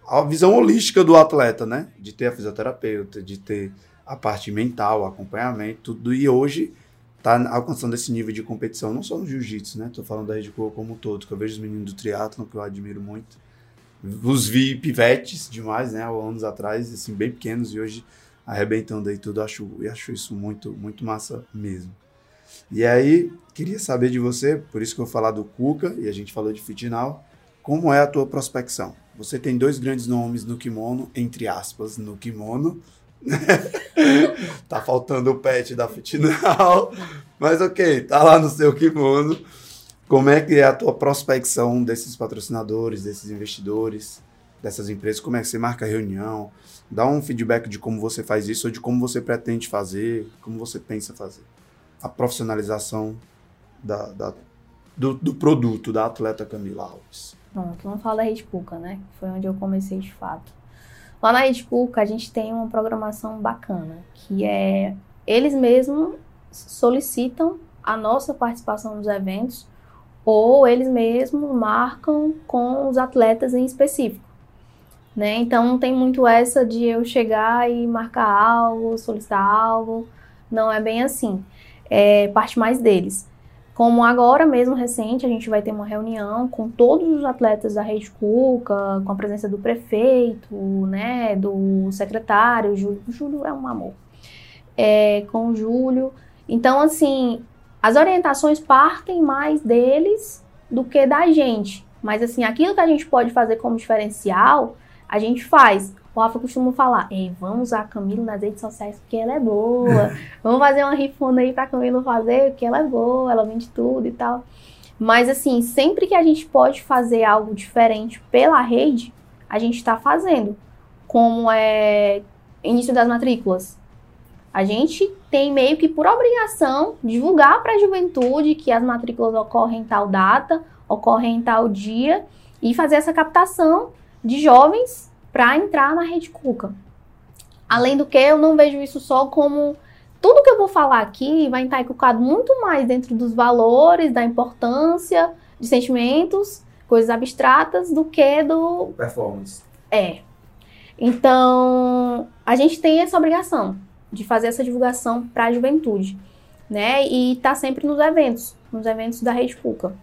A visão holística do atleta, né? De ter a fisioterapeuta, de ter a parte mental, acompanhamento, tudo. E hoje tá alcançando esse nível de competição, não só no jiu-jitsu, né? Tô falando da Rede Coa como um todo, que eu vejo os meninos do triatlo que eu admiro muito. Os vi pivetes demais, né? Há anos atrás, assim, bem pequenos, e hoje arrebentando aí tudo. Acho, eu acho isso muito, muito massa mesmo. E aí, queria saber de você, por isso que eu vou falar do Cuca, e a gente falou de Fitinal, como é a tua prospecção? Você tem dois grandes nomes no kimono, entre aspas, no kimono, tá faltando o pet da Fitinal. Mas ok, tá lá no seu kimono. Como é que é a tua prospecção desses patrocinadores, desses investidores, dessas empresas? Como é que você marca a reunião? Dá um feedback de como você faz isso ou de como você pretende fazer, como você pensa fazer. A profissionalização da, da do, do, produto da atleta Camila Alves.
Pronto, vamos falar da Rede Puca, né? Foi onde eu comecei de fato. Lá na Edpuca, a gente tem uma programação bacana, que é eles mesmos solicitam a nossa participação nos eventos ou eles mesmos marcam com os atletas em específico. Né? Então não tem muito essa de eu chegar e marcar algo, solicitar algo, não é bem assim. É parte mais deles. Como agora mesmo recente, a gente vai ter uma reunião com todos os atletas da Rede Cuca, com a presença do prefeito, né, do secretário, Júlio, Júlio é um amor, é, com o Júlio. Então, assim, as orientações partem mais deles do que da gente. Mas, assim, aquilo que a gente pode fazer como diferencial a gente faz. O Rafa costuma falar, ei, vamos usar a Camila nas redes sociais porque ela é boa. vamos fazer uma rifona aí pra Camila fazer porque ela é boa, ela vende tudo e tal. Mas assim, sempre que a gente pode fazer algo diferente pela rede, a gente está fazendo. Como é início das matrículas. A gente tem meio que por obrigação divulgar para a juventude que as matrículas ocorrem em tal data, ocorrem em tal dia e fazer essa captação de jovens para entrar na rede Cuca. Além do que, eu não vejo isso só como tudo que eu vou falar aqui vai estar inculcado muito mais dentro dos valores, da importância de sentimentos, coisas abstratas, do que do.
Performance.
É. Então, a gente tem essa obrigação de fazer essa divulgação para a juventude, né? E tá sempre nos eventos, nos eventos da Rede Cuca.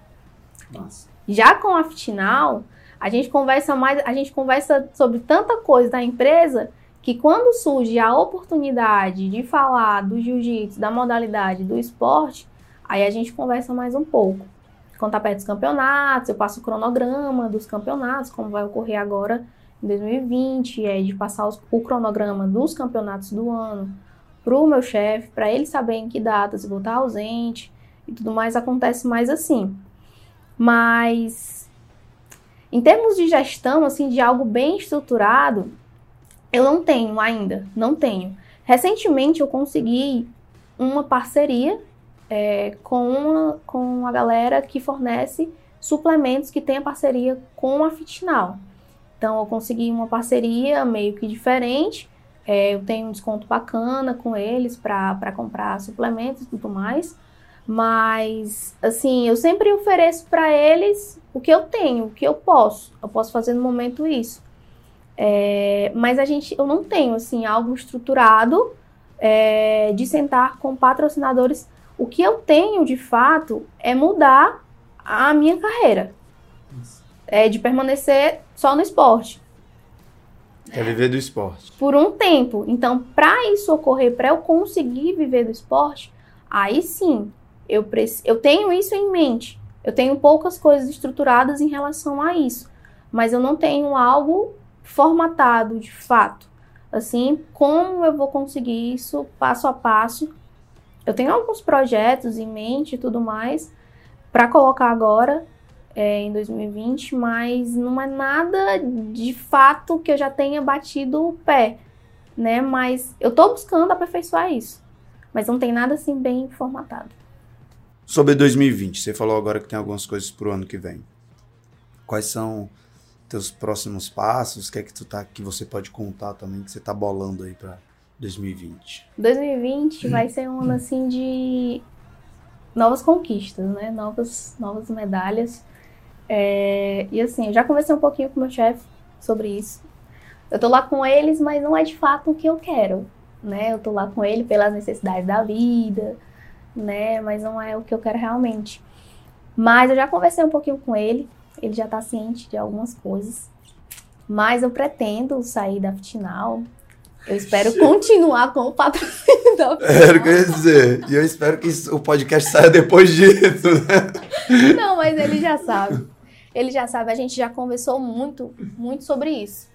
Nossa.
Já com a Fitinal, a gente conversa mais, a gente conversa sobre tanta coisa da empresa que quando surge a oportunidade de falar do jiu-jitsu, da modalidade, do esporte, aí a gente conversa mais um pouco. Quando tá perto dos campeonatos, eu passo o cronograma dos campeonatos, como vai ocorrer agora em 2020, é de passar os, o cronograma dos campeonatos do ano para o meu chefe, para ele saber em que datas eu vou estar ausente e tudo mais, acontece mais assim. Mas em termos de gestão, assim, de algo bem estruturado, eu não tenho ainda, não tenho. Recentemente eu consegui uma parceria é, com, uma, com a galera que fornece suplementos que tem a parceria com a Fitnal. Então eu consegui uma parceria meio que diferente. É, eu tenho um desconto bacana com eles para comprar suplementos e tudo mais. Mas, assim, eu sempre ofereço para eles o que eu tenho, o que eu posso. Eu posso fazer no momento isso. É, mas a gente, eu não tenho assim algo estruturado é, de sentar com patrocinadores. O que eu tenho de fato é mudar a minha carreira, é de permanecer só no esporte.
Quer viver do esporte.
Por um tempo. Então, para isso ocorrer, para eu conseguir viver do esporte, aí sim, eu, eu tenho isso em mente. Eu tenho poucas coisas estruturadas em relação a isso. Mas eu não tenho algo formatado de fato. Assim, como eu vou conseguir isso passo a passo? Eu tenho alguns projetos em mente e tudo mais para colocar agora é, em 2020, mas não é nada de fato que eu já tenha batido o pé, né? Mas eu estou buscando aperfeiçoar isso, mas não tem nada assim bem formatado.
Sobre 2020, você falou agora que tem algumas coisas para o ano que vem. Quais são teus próximos passos? O que é que tu tá que você pode contar também que você tá bolando aí para 2020?
2020 vai ser um ano assim de novas conquistas, né? Novas novas medalhas. É, e assim, eu já conversei um pouquinho com meu chefe sobre isso. Eu tô lá com eles, mas não é de fato o que eu quero, né? Eu tô lá com ele pelas necessidades da vida, né? Mas não é o que eu quero realmente. Mas eu já conversei um pouquinho com ele ele já está ciente de algumas coisas. Mas eu pretendo sair da Fitinal. Eu espero continuar com o patrocínio da Fitinal.
Era o que eu ia dizer. E eu espero que o podcast saia depois disso. Né?
Não, mas ele já sabe. Ele já sabe. A gente já conversou muito, muito sobre isso.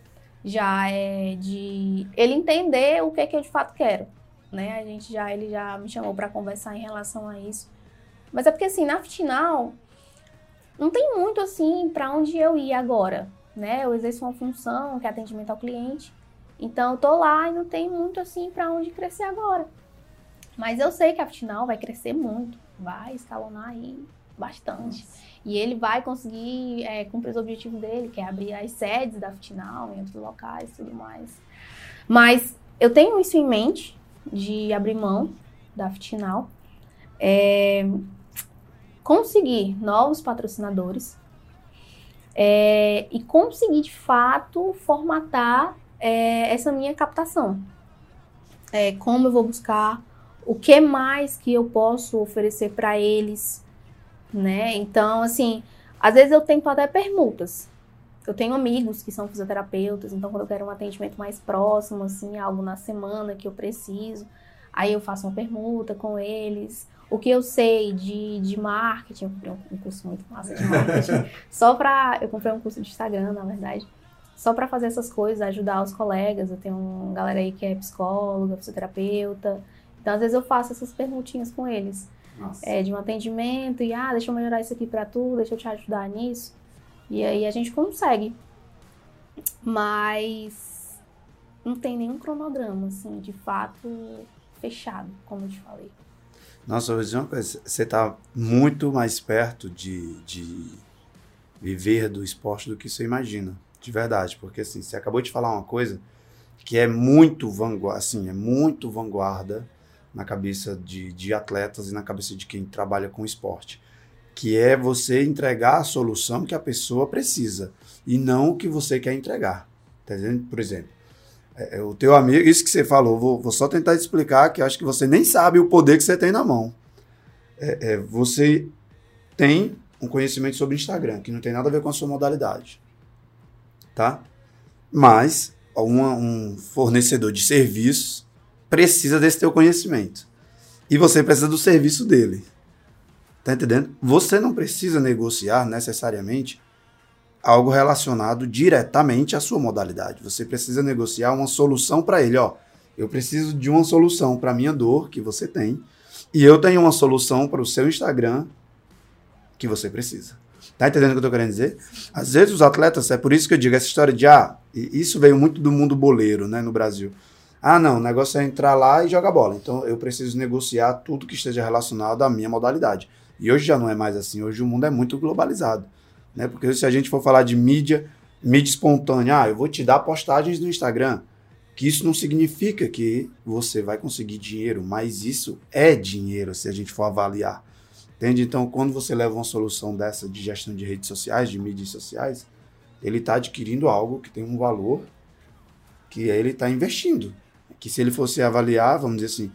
Já é de ele entender o que, é que eu de fato quero. Né? A gente já, ele já me chamou para conversar em relação a isso. Mas é porque assim, na Fitinal, não tem muito assim para onde eu ir agora, né? Eu exerço uma função que é atendimento ao cliente. Então eu tô lá e não tem muito assim para onde crescer agora. Mas eu sei que a Fitinal vai crescer muito, vai escalonar aí bastante. E ele vai conseguir é, cumprir os objetivos dele, que é abrir as sedes da Fitinal em outros locais e tudo mais. Mas eu tenho isso em mente, de abrir mão da Fitinal. É, conseguir novos patrocinadores é, e conseguir de fato formatar é, essa minha captação. É, como eu vou buscar, o que mais que eu posso oferecer para eles, né? Então, assim, às vezes eu tento até permutas. Eu tenho amigos que são fisioterapeutas, então quando eu quero um atendimento mais próximo, assim, algo na semana que eu preciso, aí eu faço uma permuta com eles o que eu sei de, de marketing, eu comprei um, curso muito massa de marketing, só pra. Eu comprei um curso de Instagram, na verdade, só para fazer essas coisas, ajudar os colegas. Eu tenho uma galera aí que é psicóloga, fisioterapeuta. Então, às vezes eu faço essas perguntinhas com eles. É, de um atendimento e, ah, deixa eu melhorar isso aqui para tu, deixa eu te ajudar nisso. E aí a gente consegue. Mas não tem nenhum cronograma, assim, de fato fechado, como eu te falei.
Nossa, eu uma coisa, você está muito mais perto de, de viver do esporte do que você imagina, de verdade, porque assim, você acabou de falar uma coisa que é muito vanguarda, assim, é muito vanguarda na cabeça de, de atletas e na cabeça de quem trabalha com esporte, que é você entregar a solução que a pessoa precisa e não o que você quer entregar. Tá entendendo? Por exemplo, é, é, o teu amigo, isso que você falou, vou, vou, só tentar explicar que acho que você nem sabe o poder que você tem na mão. É, é, você tem um conhecimento sobre Instagram, que não tem nada a ver com a sua modalidade. Tá? Mas uma, um fornecedor de serviços precisa desse teu conhecimento. E você precisa do serviço dele. Tá entendendo? Você não precisa negociar necessariamente algo relacionado diretamente à sua modalidade. Você precisa negociar uma solução para ele, ó. Eu preciso de uma solução para minha dor que você tem, e eu tenho uma solução para o seu Instagram que você precisa. Tá entendendo o que eu tô querendo dizer? Às vezes os atletas, é por isso que eu digo essa história de ah, isso veio muito do mundo boleiro, né, no Brasil. Ah, não, o negócio é entrar lá e jogar bola. Então eu preciso negociar tudo que esteja relacionado à minha modalidade. E hoje já não é mais assim, hoje o mundo é muito globalizado. Né? Porque se a gente for falar de mídia, mídia espontânea, ah, eu vou te dar postagens no Instagram, que isso não significa que você vai conseguir dinheiro, mas isso é dinheiro se a gente for avaliar. Entende? Então, quando você leva uma solução dessa de gestão de redes sociais, de mídias sociais, ele está adquirindo algo que tem um valor que ele está investindo. Que se ele fosse avaliar, vamos dizer assim,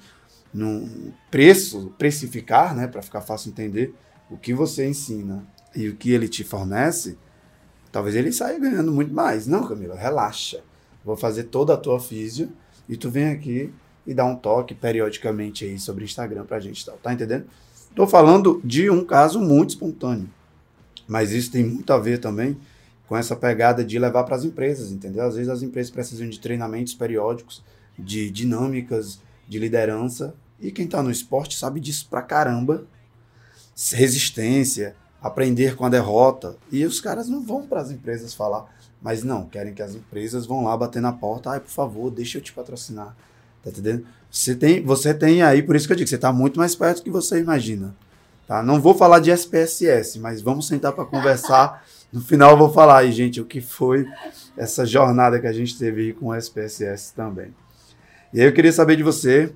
num preço, precificar, né, para ficar fácil entender, o que você ensina e o que ele te fornece, talvez ele saia ganhando muito mais. Não, Camila, relaxa. Vou fazer toda a tua físio e tu vem aqui e dá um toque periodicamente aí sobre Instagram pra gente, tá entendendo? Tô falando de um caso muito espontâneo, mas isso tem muito a ver também com essa pegada de levar para as empresas, entendeu? Às vezes as empresas precisam de treinamentos periódicos, de dinâmicas, de liderança, e quem está no esporte sabe disso pra caramba. Resistência, aprender com a derrota. E os caras não vão para as empresas falar, mas não, querem que as empresas vão lá bater na porta, ai, por favor, deixa eu te patrocinar. Tá entendendo? Você tem, você tem aí, por isso que eu digo, você está muito mais perto do que você imagina. Tá? Não vou falar de SPSS, mas vamos sentar para conversar. No final eu vou falar aí, gente, o que foi essa jornada que a gente teve com o SPSS também. E aí eu queria saber de você,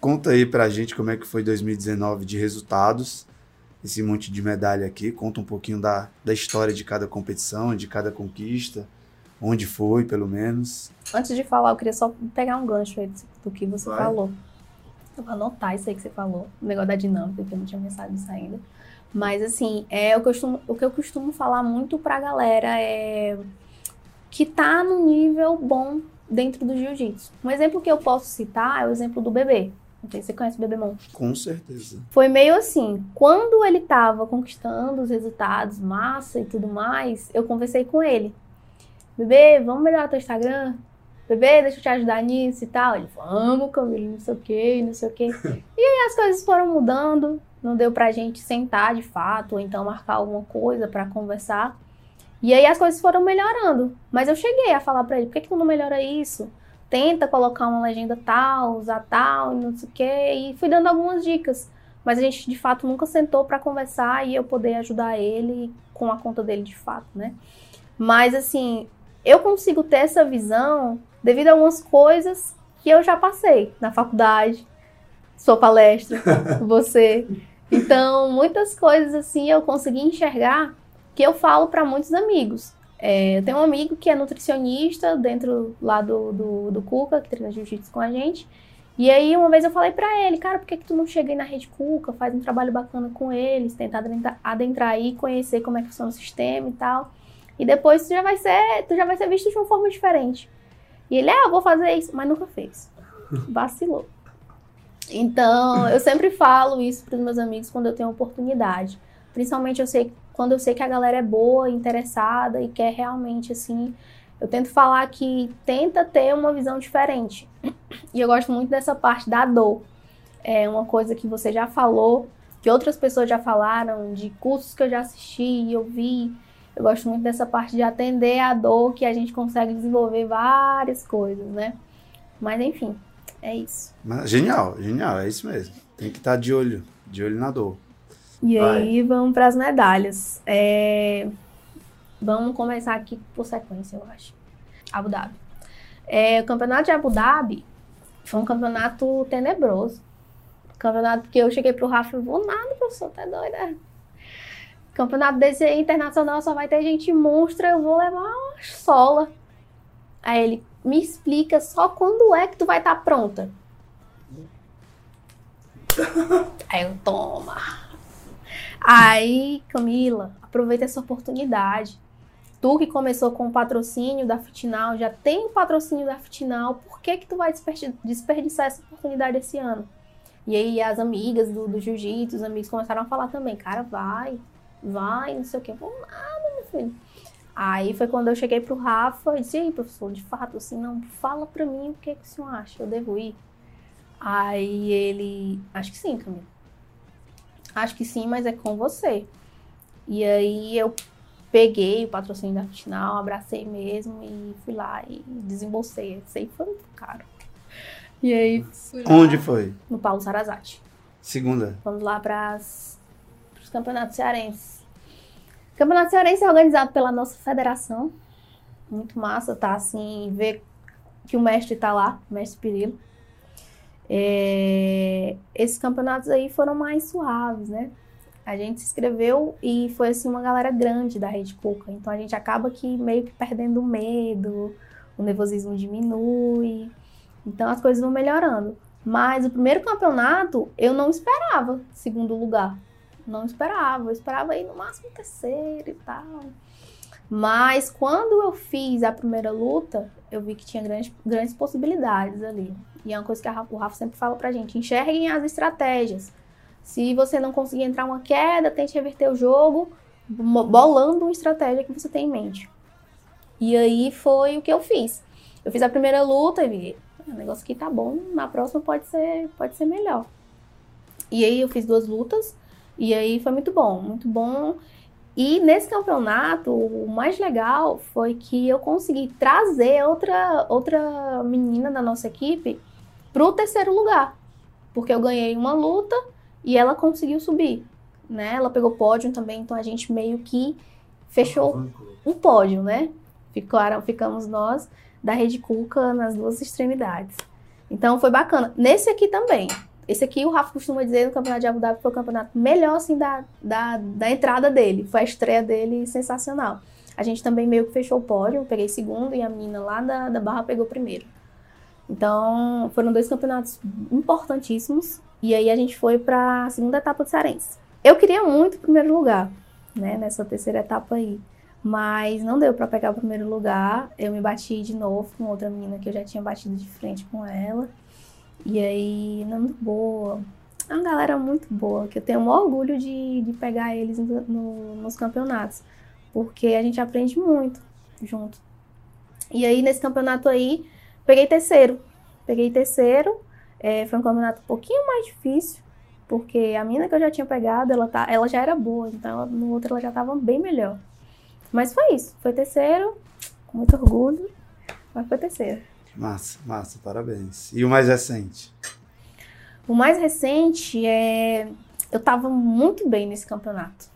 conta aí pra gente como é que foi 2019 de resultados esse monte de medalha aqui, conta um pouquinho da, da história de cada competição, de cada conquista, onde foi, pelo menos.
Antes de falar, eu queria só pegar um gancho aí do que você Vai. falou. Eu vou anotar isso aí que você falou, o negócio da dinâmica, que eu não tinha pensado nisso ainda. Mas, assim, é, o, que eu costumo, o que eu costumo falar muito pra galera é que tá no nível bom dentro do jiu-jitsu. Um exemplo que eu posso citar é o exemplo do bebê. Não sei se você conhece o Bebemon.
Com certeza.
Foi meio assim, quando ele tava conquistando os resultados, massa e tudo mais, eu conversei com ele. Bebê, vamos melhorar teu Instagram? Bebê, deixa eu te ajudar nisso e tal. Ele, vamos, Camilo, não sei o que, não sei o que. e aí as coisas foram mudando, não deu pra gente sentar de fato, ou então marcar alguma coisa para conversar. E aí as coisas foram melhorando. Mas eu cheguei a falar para ele, por que, que tu não melhora isso? Tenta colocar uma legenda tal, usar tal, não sei o quê, e fui dando algumas dicas. Mas a gente de fato nunca sentou para conversar e eu poder ajudar ele com a conta dele de fato, né? Mas assim, eu consigo ter essa visão devido a algumas coisas que eu já passei na faculdade, sua palestra, você. Então, muitas coisas assim eu consegui enxergar que eu falo para muitos amigos. É, eu tenho um amigo que é nutricionista dentro lá do, do, do Cuca, que treina jiu-jitsu com a gente. E aí, uma vez eu falei pra ele, cara, por que, que tu não chega aí na Rede Cuca, faz um trabalho bacana com eles, tentar adentrar aí, conhecer como é que funciona o sistema e tal. E depois tu já vai ser, tu já vai ser visto de uma forma diferente. E ele, ah, eu vou fazer isso, mas nunca fez. Vacilou. Então, eu sempre falo isso para os meus amigos quando eu tenho oportunidade. Principalmente eu sei quando eu sei que a galera é boa, interessada e quer realmente, assim, eu tento falar que tenta ter uma visão diferente. E eu gosto muito dessa parte da dor. É uma coisa que você já falou, que outras pessoas já falaram, de cursos que eu já assisti e eu vi. Eu gosto muito dessa parte de atender a dor, que a gente consegue desenvolver várias coisas, né? Mas enfim, é isso.
Mas, genial, genial, é isso mesmo. Tem que estar de olho, de olho na dor.
E Vai. aí vamos para as medalhas. É... Vamos começar aqui por sequência, eu acho. Abu Dhabi. É, o campeonato de Abu Dhabi foi um campeonato tenebroso. Campeonato que eu cheguei pro Rafa e vou nada, professor, tá doida? Campeonato desse aí, internacional só vai ter gente monstra, eu vou levar uma sola. Aí ele me explica só quando é que tu vai estar tá pronta. Aí eu, toma. Aí, Camila, aproveita essa oportunidade. Tu que começou com o patrocínio da Fitinal, já tem o patrocínio da Fitinal, por que que tu vai desperdiçar essa oportunidade esse ano? E aí as amigas do, do jiu-jitsu, os amigos começaram a falar também, cara, vai, vai, não sei o que. Vou nada, meu filho. Aí foi quando eu cheguei pro Rafa e disse, aí, professor, de fato, assim, não, fala pra mim o que, que o senhor acha, eu devo ir? Aí ele, acho que sim, Camila. Acho que sim, mas é com você. E aí eu peguei o patrocínio da final, abracei mesmo e fui lá e desembolsei. Isso aí foi muito caro. E aí.
Onde foi?
No Paulo Sarazate.
Segunda.
Vamos lá para os campeonatos cearenses. O campeonato cearense é organizado pela nossa federação. Muito massa, tá? Assim, ver que o mestre tá lá, o mestre Pirilo. É... Esses campeonatos aí foram mais suaves, né? A gente se inscreveu e foi assim uma galera grande da Rede Cuca. Então a gente acaba que meio que perdendo o medo, o nervosismo diminui. Então as coisas vão melhorando. Mas o primeiro campeonato eu não esperava segundo lugar. Não esperava. Eu esperava ir no máximo terceiro e tal. Mas quando eu fiz a primeira luta, eu vi que tinha grandes, grandes possibilidades ali. E é uma coisa que o Rafa sempre fala pra gente: enxerguem as estratégias. Se você não conseguir entrar uma queda, tente reverter o jogo, bolando uma estratégia que você tem em mente. E aí foi o que eu fiz. Eu fiz a primeira luta e vi, ah, o negócio aqui tá bom, na próxima pode ser, pode ser melhor. E aí eu fiz duas lutas e aí foi muito bom, muito bom. E nesse campeonato, o mais legal foi que eu consegui trazer outra, outra menina da nossa equipe pro terceiro lugar. Porque eu ganhei uma luta e ela conseguiu subir, né? Ela pegou pódio também, então a gente meio que fechou um pódio, né? Ficaram, ficamos nós da Rede Cuca nas duas extremidades. Então foi bacana. Nesse aqui também. Esse aqui o Rafa costuma dizer no Campeonato de Abu Dhabi foi o campeonato melhor assim da, da, da entrada dele. Foi a estreia dele sensacional. A gente também meio que fechou o pódio. Eu peguei segundo e a menina lá da, da Barra pegou primeiro. Então foram dois campeonatos importantíssimos. E aí a gente foi para a segunda etapa do Cearense. Eu queria muito o primeiro lugar, né, nessa terceira etapa aí. Mas não deu para pegar o primeiro lugar. Eu me bati de novo com outra menina que eu já tinha batido de frente com ela. E aí, não boa. É uma galera muito boa, que eu tenho um orgulho de, de pegar eles no, no, nos campeonatos. Porque a gente aprende muito junto. E aí, nesse campeonato aí, peguei terceiro. Peguei terceiro é, foi um campeonato um pouquinho mais difícil, porque a mina que eu já tinha pegado, ela, tá, ela já era boa, então no outro ela já estava bem melhor. Mas foi isso, foi terceiro, com muito orgulho, mas foi terceiro.
Massa, massa, parabéns. E o mais recente?
O mais recente é. Eu estava muito bem nesse campeonato.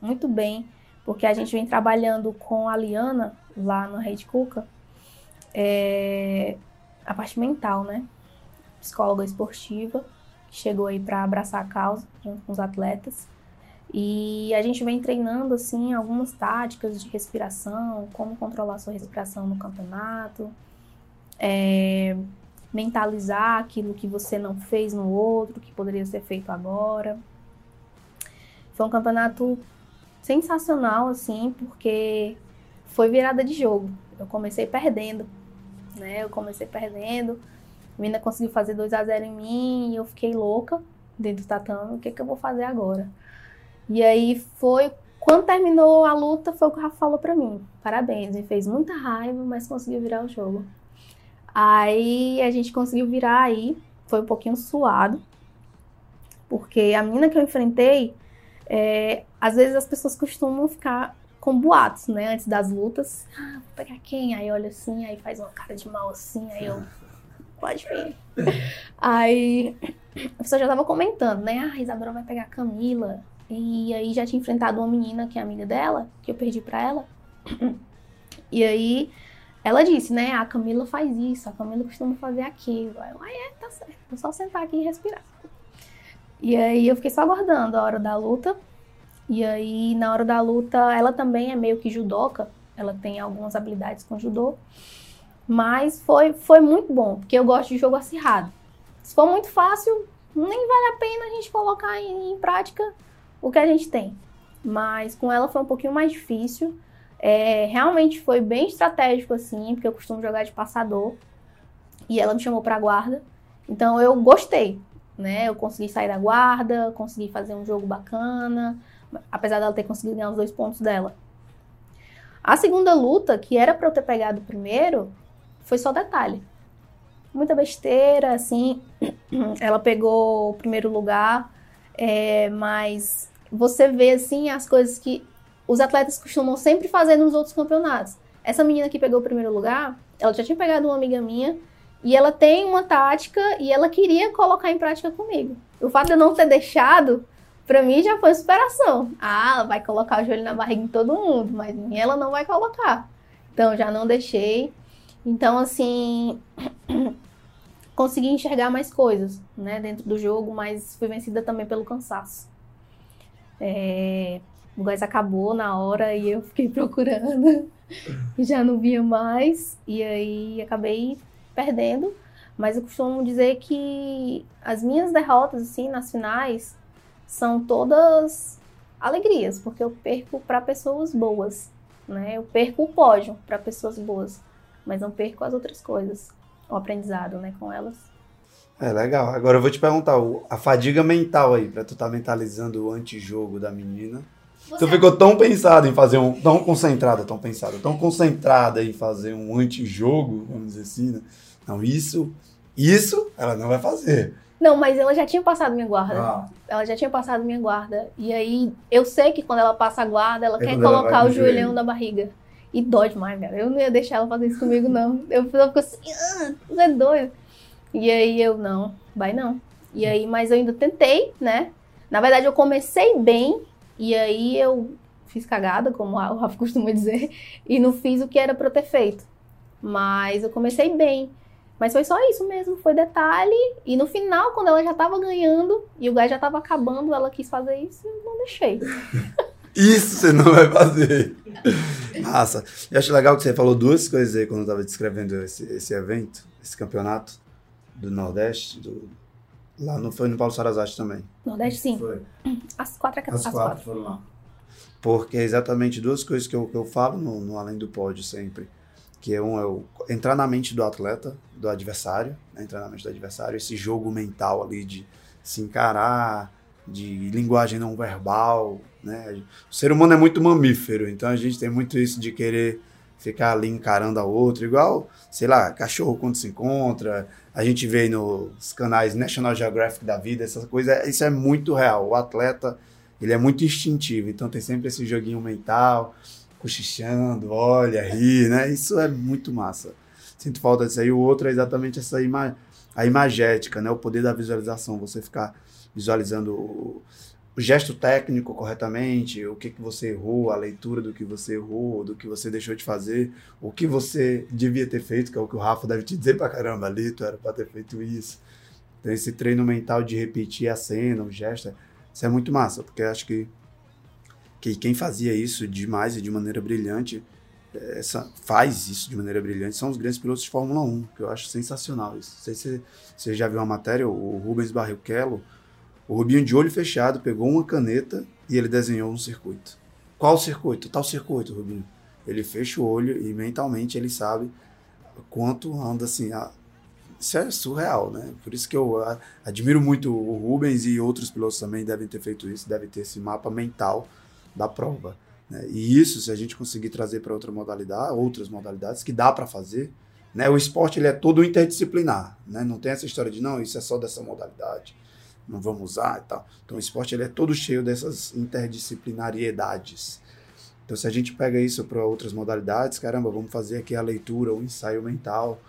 Muito bem, porque a gente vem trabalhando com a Liana lá no Rede Cuca. É, a parte mental, né? psicóloga esportiva, que chegou aí para abraçar a causa junto com os atletas. E a gente vem treinando assim algumas táticas de respiração, como controlar sua respiração no campeonato, é, mentalizar aquilo que você não fez no outro, que poderia ser feito agora. Foi um campeonato sensacional assim, porque foi virada de jogo. Eu comecei perdendo, né? Eu comecei perdendo, a menina conseguiu fazer 2 a 0 em mim e eu fiquei louca dentro do tatame. O que, que eu vou fazer agora? E aí foi Quando terminou a luta, foi o que o Rafa falou pra mim. Parabéns, me fez muita raiva, mas conseguiu virar o jogo. Aí a gente conseguiu virar aí, foi um pouquinho suado, porque a menina que eu enfrentei, é, às vezes as pessoas costumam ficar com boatos, né, antes das lutas. Ah, vou pegar quem? Aí olha assim, aí faz uma cara de mal assim, aí eu, pode vir. aí a pessoa já tava comentando, né, ah, a Isabela vai pegar a Camila. E aí já tinha enfrentado uma menina que é amiga dela, que eu perdi pra ela. E aí ela disse, né? A Camila faz isso, a Camila costuma fazer aquilo. Aí eu, ah, é, tá certo. Vou só sentar aqui e respirar. E aí eu fiquei só aguardando a hora da luta. E aí, na hora da luta, ela também é meio que judoca. Ela tem algumas habilidades com judô. Mas foi, foi muito bom, porque eu gosto de jogo acirrado. Se for muito fácil, nem vale a pena a gente colocar em, em prática o que a gente tem. Mas com ela foi um pouquinho mais difícil. É, realmente foi bem estratégico, assim, porque eu costumo jogar de passador. E ela me chamou pra guarda. Então eu gostei, né? Eu consegui sair da guarda, consegui fazer um jogo bacana, apesar dela ter conseguido ganhar os dois pontos dela. A segunda luta, que era para eu ter pegado primeiro, foi só detalhe. Muita besteira, assim. Ela pegou o primeiro lugar, é, mas você vê, assim, as coisas que os atletas costumam sempre fazer nos outros campeonatos. Essa menina que pegou o primeiro lugar, ela já tinha pegado uma amiga minha e ela tem uma tática e ela queria colocar em prática comigo. O fato de eu não ter deixado, para mim já foi superação. Ah, ela vai colocar o joelho na barriga em todo mundo, mas ela não vai colocar. Então já não deixei. Então assim, consegui enxergar mais coisas, né, dentro do jogo, mas fui vencida também pelo cansaço. É, o gás acabou na hora e eu fiquei procurando e já não via mais. E aí acabei perdendo. Mas eu costumo dizer que as minhas derrotas, assim, nas finais, são todas alegrias, porque eu perco para pessoas boas, né? Eu perco o pódio para pessoas boas, mas não perco as outras coisas, o aprendizado, né, com elas.
É legal. Agora eu vou te perguntar, a fadiga mental aí, para tu estar tá mentalizando o antijogo da menina. Você... Tu ficou tão pensado em fazer um. tão concentrada, tão pensada, tão concentrada em fazer um antijogo, vamos dizer assim, né? Não, isso. Isso ela não vai fazer.
Não, mas ela já tinha passado minha guarda. Ah. Ela já tinha passado minha guarda. E aí, eu sei que quando ela passa a guarda, ela é quer colocar ela o joelhão joelho. da barriga. E dói demais, cara. Eu não ia deixar ela fazer isso comigo, não. Eu fico assim, ah, você é doido. E aí eu, não, vai não. E aí, mas eu ainda tentei, né? Na verdade, eu comecei bem, e aí eu fiz cagada, como o Rafa costuma dizer, e não fiz o que era para ter feito. Mas eu comecei bem. Mas foi só isso mesmo, foi detalhe. E no final, quando ela já tava ganhando e o gás já tava acabando, ela quis fazer isso e não deixei.
Isso você não vai fazer. Massa. Eu acho legal que você falou duas coisas aí quando eu tava descrevendo esse, esse evento, esse campeonato do Nordeste, do, Lá não foi no Paulo Sarazate também.
Nordeste, sim. Foi. As quatro,
as, as quatro, quatro foram lá. Porque é exatamente duas coisas que eu, que eu falo no, no Além do Pódio sempre. Que é um é o, entrar na mente do atleta, do adversário, né? entrar na mente do adversário, esse jogo mental ali de se encarar, de linguagem não verbal, né? O ser humano é muito mamífero, então a gente tem muito isso de querer ficar ali encarando a outra, igual, sei lá, cachorro quando se encontra, a gente vê nos canais National Geographic da vida, essa coisa, isso é muito real. O atleta, ele é muito instintivo, então tem sempre esse joguinho mental, cochichando, olha, ri, né? Isso é muito massa. Sinto falta disso aí. O outro é exatamente essa ima a imagética, né? O poder da visualização, você ficar visualizando o gesto técnico corretamente, o que, que você errou, a leitura do que você errou, do que você deixou de fazer, o que você devia ter feito, que é o que o Rafa deve te dizer pra caramba ali, tu era pra ter feito isso. Então esse treino mental de repetir a cena, o gesto, isso é muito massa, porque acho que, que quem fazia isso demais e de maneira brilhante, essa, faz isso de maneira brilhante, são os grandes pilotos de Fórmula 1, que eu acho sensacional isso. Não sei se você já viu a matéria, o Rubens Barrichello, o Rubinho, de olho fechado, pegou uma caneta e ele desenhou um circuito. Qual circuito? Tal circuito, Rubinho. Ele fecha o olho e mentalmente ele sabe quanto anda assim. A... Isso é surreal, né? Por isso que eu admiro muito o Rubens e outros pilotos também devem ter feito isso, devem ter esse mapa mental da prova. Né? E isso, se a gente conseguir trazer para outra modalidade, outras modalidades, que dá para fazer, né? o esporte ele é todo interdisciplinar. Né? Não tem essa história de, não, isso é só dessa modalidade, não vamos usar e tal. Então, o esporte ele é todo cheio dessas interdisciplinariedades. Então, se a gente pega isso para outras modalidades, caramba, vamos fazer aqui a leitura, o ensaio mental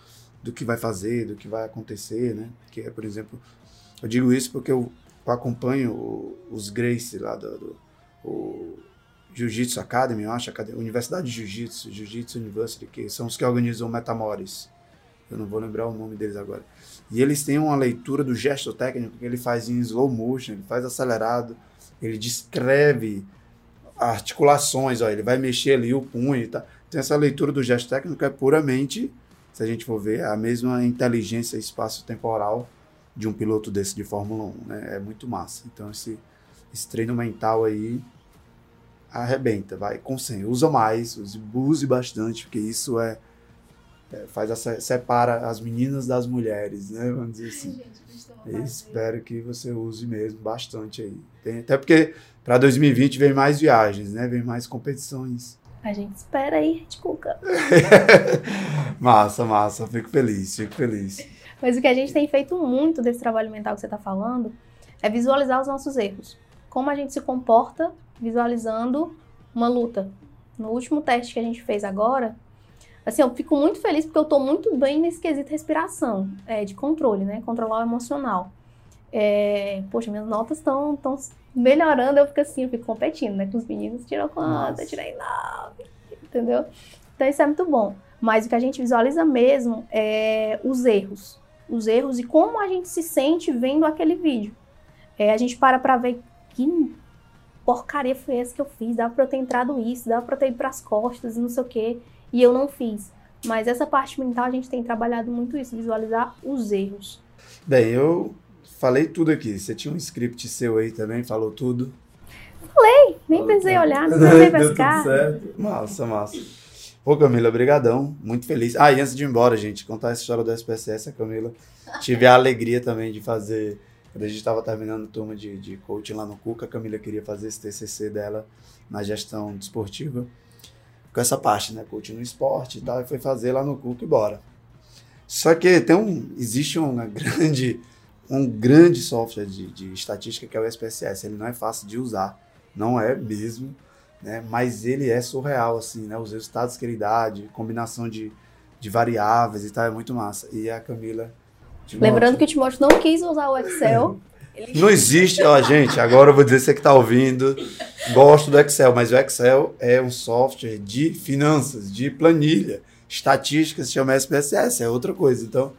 do que vai fazer, do que vai acontecer, né? Que é, por exemplo, eu digo isso porque eu, acompanho os Grace lá do, do o Jiu-Jitsu Academy, eu acho, Universidade de Jiu-Jitsu, Jiu-Jitsu University, que são os que organizam o Metamores. Eu não vou lembrar o nome deles agora. E eles têm uma leitura do gesto técnico que ele faz em slow motion, ele faz acelerado, ele descreve articulações, ó, ele vai mexer ali o punho e tá. Então essa leitura do gesto técnico é puramente, se a gente for ver, a mesma inteligência espaço-temporal de um piloto desse de Fórmula 1, né? É muito massa. Então esse, esse treino mental aí arrebenta, vai, consenha, usa mais, use, use bastante, porque isso é, é faz a, separa as meninas das mulheres, né? Vamos dizer assim. Ai, gente, espero que você use mesmo bastante aí. Tem, até porque para 2020 vem mais viagens, né? Vem mais competições.
A gente espera aí, Red Cuca.
massa, massa. Fico feliz, fico feliz.
Mas o que a gente tem feito muito desse trabalho mental que você está falando é visualizar os nossos erros. Como a gente se comporta visualizando uma luta. No último teste que a gente fez agora, assim, eu fico muito feliz porque eu estou muito bem nesse quesito respiração, é, de controle, né? Controlar o emocional. É, poxa, minhas notas estão melhorando, eu fico assim, eu fico competindo, né? Com os meninos, tirou quanto? Eu tirei nove, entendeu? Então isso é muito bom. Mas o que a gente visualiza mesmo é os erros. Os erros e como a gente se sente vendo aquele vídeo. É, a gente para pra ver que porcaria foi essa que eu fiz, dava pra eu ter entrado isso, dava pra eu ter ido pras costas e não sei o quê, e eu não fiz. Mas essa parte mental a gente tem trabalhado muito isso, visualizar os erros.
Bem, eu falei tudo aqui. Você tinha um script seu aí também, falou tudo?
Falei, nem falou precisei olhar, não precisei pescar.
Tudo certo. Massa, massa. Pô, Camila, brigadão, muito feliz. Ah, e antes de ir embora, gente, contar essa história do SPSS, a Camila, tive a alegria também de fazer, quando a gente estava terminando a turma de, de coaching lá no Cuca, a Camila queria fazer esse TCC dela na gestão desportiva, com essa parte, né, coaching no esporte e tal, e foi fazer lá no Cuca e bora. Só que tem um, existe uma grande um grande software de, de estatística que é o SPSS. Ele não é fácil de usar, não é mesmo, né? mas ele é surreal, assim, né? Os resultados que ele dá, de combinação de, de variáveis e tal, é muito massa. E a Camila...
Timóteo, Lembrando que o Timóteo não quis usar o Excel.
Não existe, ó, gente, agora eu vou dizer você que está ouvindo, gosto do Excel, mas o Excel é um software de finanças, de planilha, estatística, se chama SPSS, é outra coisa. Então,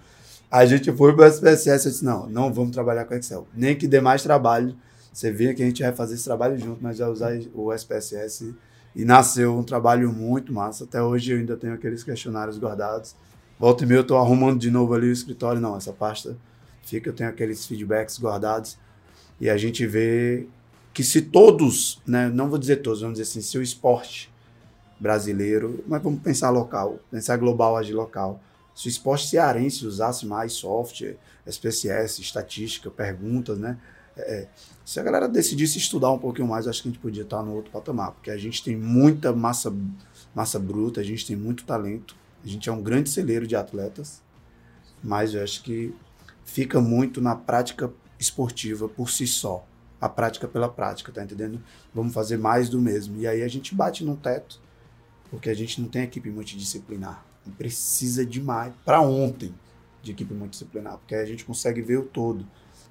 a gente foi para o SPSS e disse, não, não vamos trabalhar com Excel. Nem que dê mais trabalho. Você vê que a gente vai fazer esse trabalho junto, mas vai usar o SPSS e nasceu um trabalho muito massa. Até hoje eu ainda tenho aqueles questionários guardados. Volta e meia eu estou arrumando de novo ali o escritório. Não, essa pasta fica, eu tenho aqueles feedbacks guardados. E a gente vê que se todos, né, não vou dizer todos, vamos dizer assim, se o esporte brasileiro, mas vamos pensar local, pensar global, agir local, se o esporte cearense usasse mais software, SPSS, estatística, perguntas, né? É, se a galera decidisse estudar um pouquinho mais, acho que a gente podia estar no outro patamar, porque a gente tem muita massa, massa bruta, a gente tem muito talento, a gente é um grande celeiro de atletas, mas eu acho que fica muito na prática esportiva por si só, a prática pela prática, tá entendendo? Vamos fazer mais do mesmo. E aí a gente bate no teto, porque a gente não tem equipe multidisciplinar precisa demais, para ontem, de equipe multidisciplinar, porque aí a gente consegue ver o todo.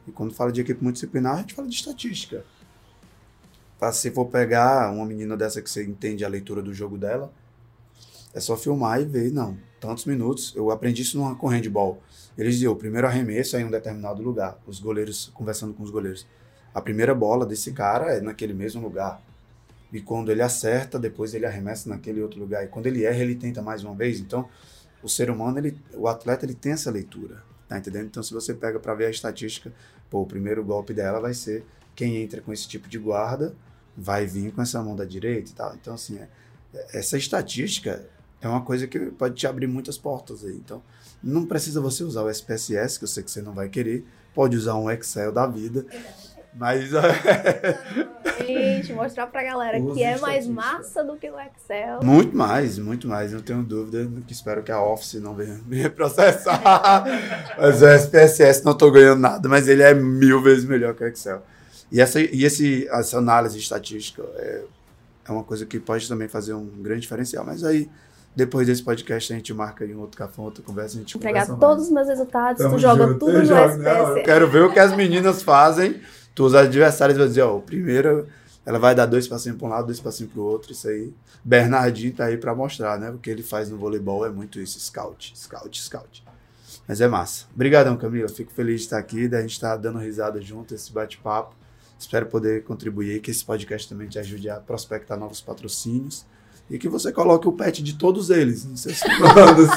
E quando fala de equipe multidisciplinar, a gente fala de estatística. Se for pegar uma menina dessa que você entende a leitura do jogo dela, é só filmar e ver, não, tantos minutos. Eu aprendi isso numa de bola. Eles diziam, o primeiro arremesso é em um determinado lugar. Os goleiros, conversando com os goleiros. A primeira bola desse cara é naquele mesmo lugar. E quando ele acerta, depois ele arremessa naquele outro lugar. E quando ele erra, ele tenta mais uma vez. Então, o ser humano, ele, o atleta, ele tem essa leitura. Tá entendendo? Então, se você pega para ver a estatística, pô, o primeiro golpe dela vai ser quem entra com esse tipo de guarda vai vir com essa mão da direita e tal. Então, assim, é, essa estatística é uma coisa que pode te abrir muitas portas aí. Então, não precisa você usar o SPSS, que eu sei que você não vai querer. Pode usar um Excel da vida. Mas.
Gente, mostrar pra galera que é mais massa do que o Excel.
Muito mais, muito mais. Não tenho dúvida. Que espero que a Office não venha me processar. mas o SPSS não estou ganhando nada, mas ele é mil vezes melhor que o Excel. E essa, e esse, essa análise estatística é, é uma coisa que pode também fazer um grande diferencial. Mas aí, depois desse podcast, a gente marca em um outro café, outra conversa, a gente
Entregar
conversa
todos
mais.
os meus resultados,
Tamo
tu joga
junto.
tudo
Eu
no
jogo, né? Eu quero ver o que as meninas fazem. Tu, os adversários, vão dizer, ó, o primeiro, ela vai dar dois passinhos para um lado, dois passinhos para o outro. Isso aí, Bernardinho tá aí para mostrar, né? O que ele faz no voleibol é muito isso, scout, scout, scout. Mas é massa. Obrigadão, Camila. Fico feliz de estar aqui, da gente estar dando risada junto, esse bate-papo. Espero poder contribuir aí, que esse podcast também te ajude a prospectar novos patrocínios e que você coloque o pet de todos eles nos seus planos.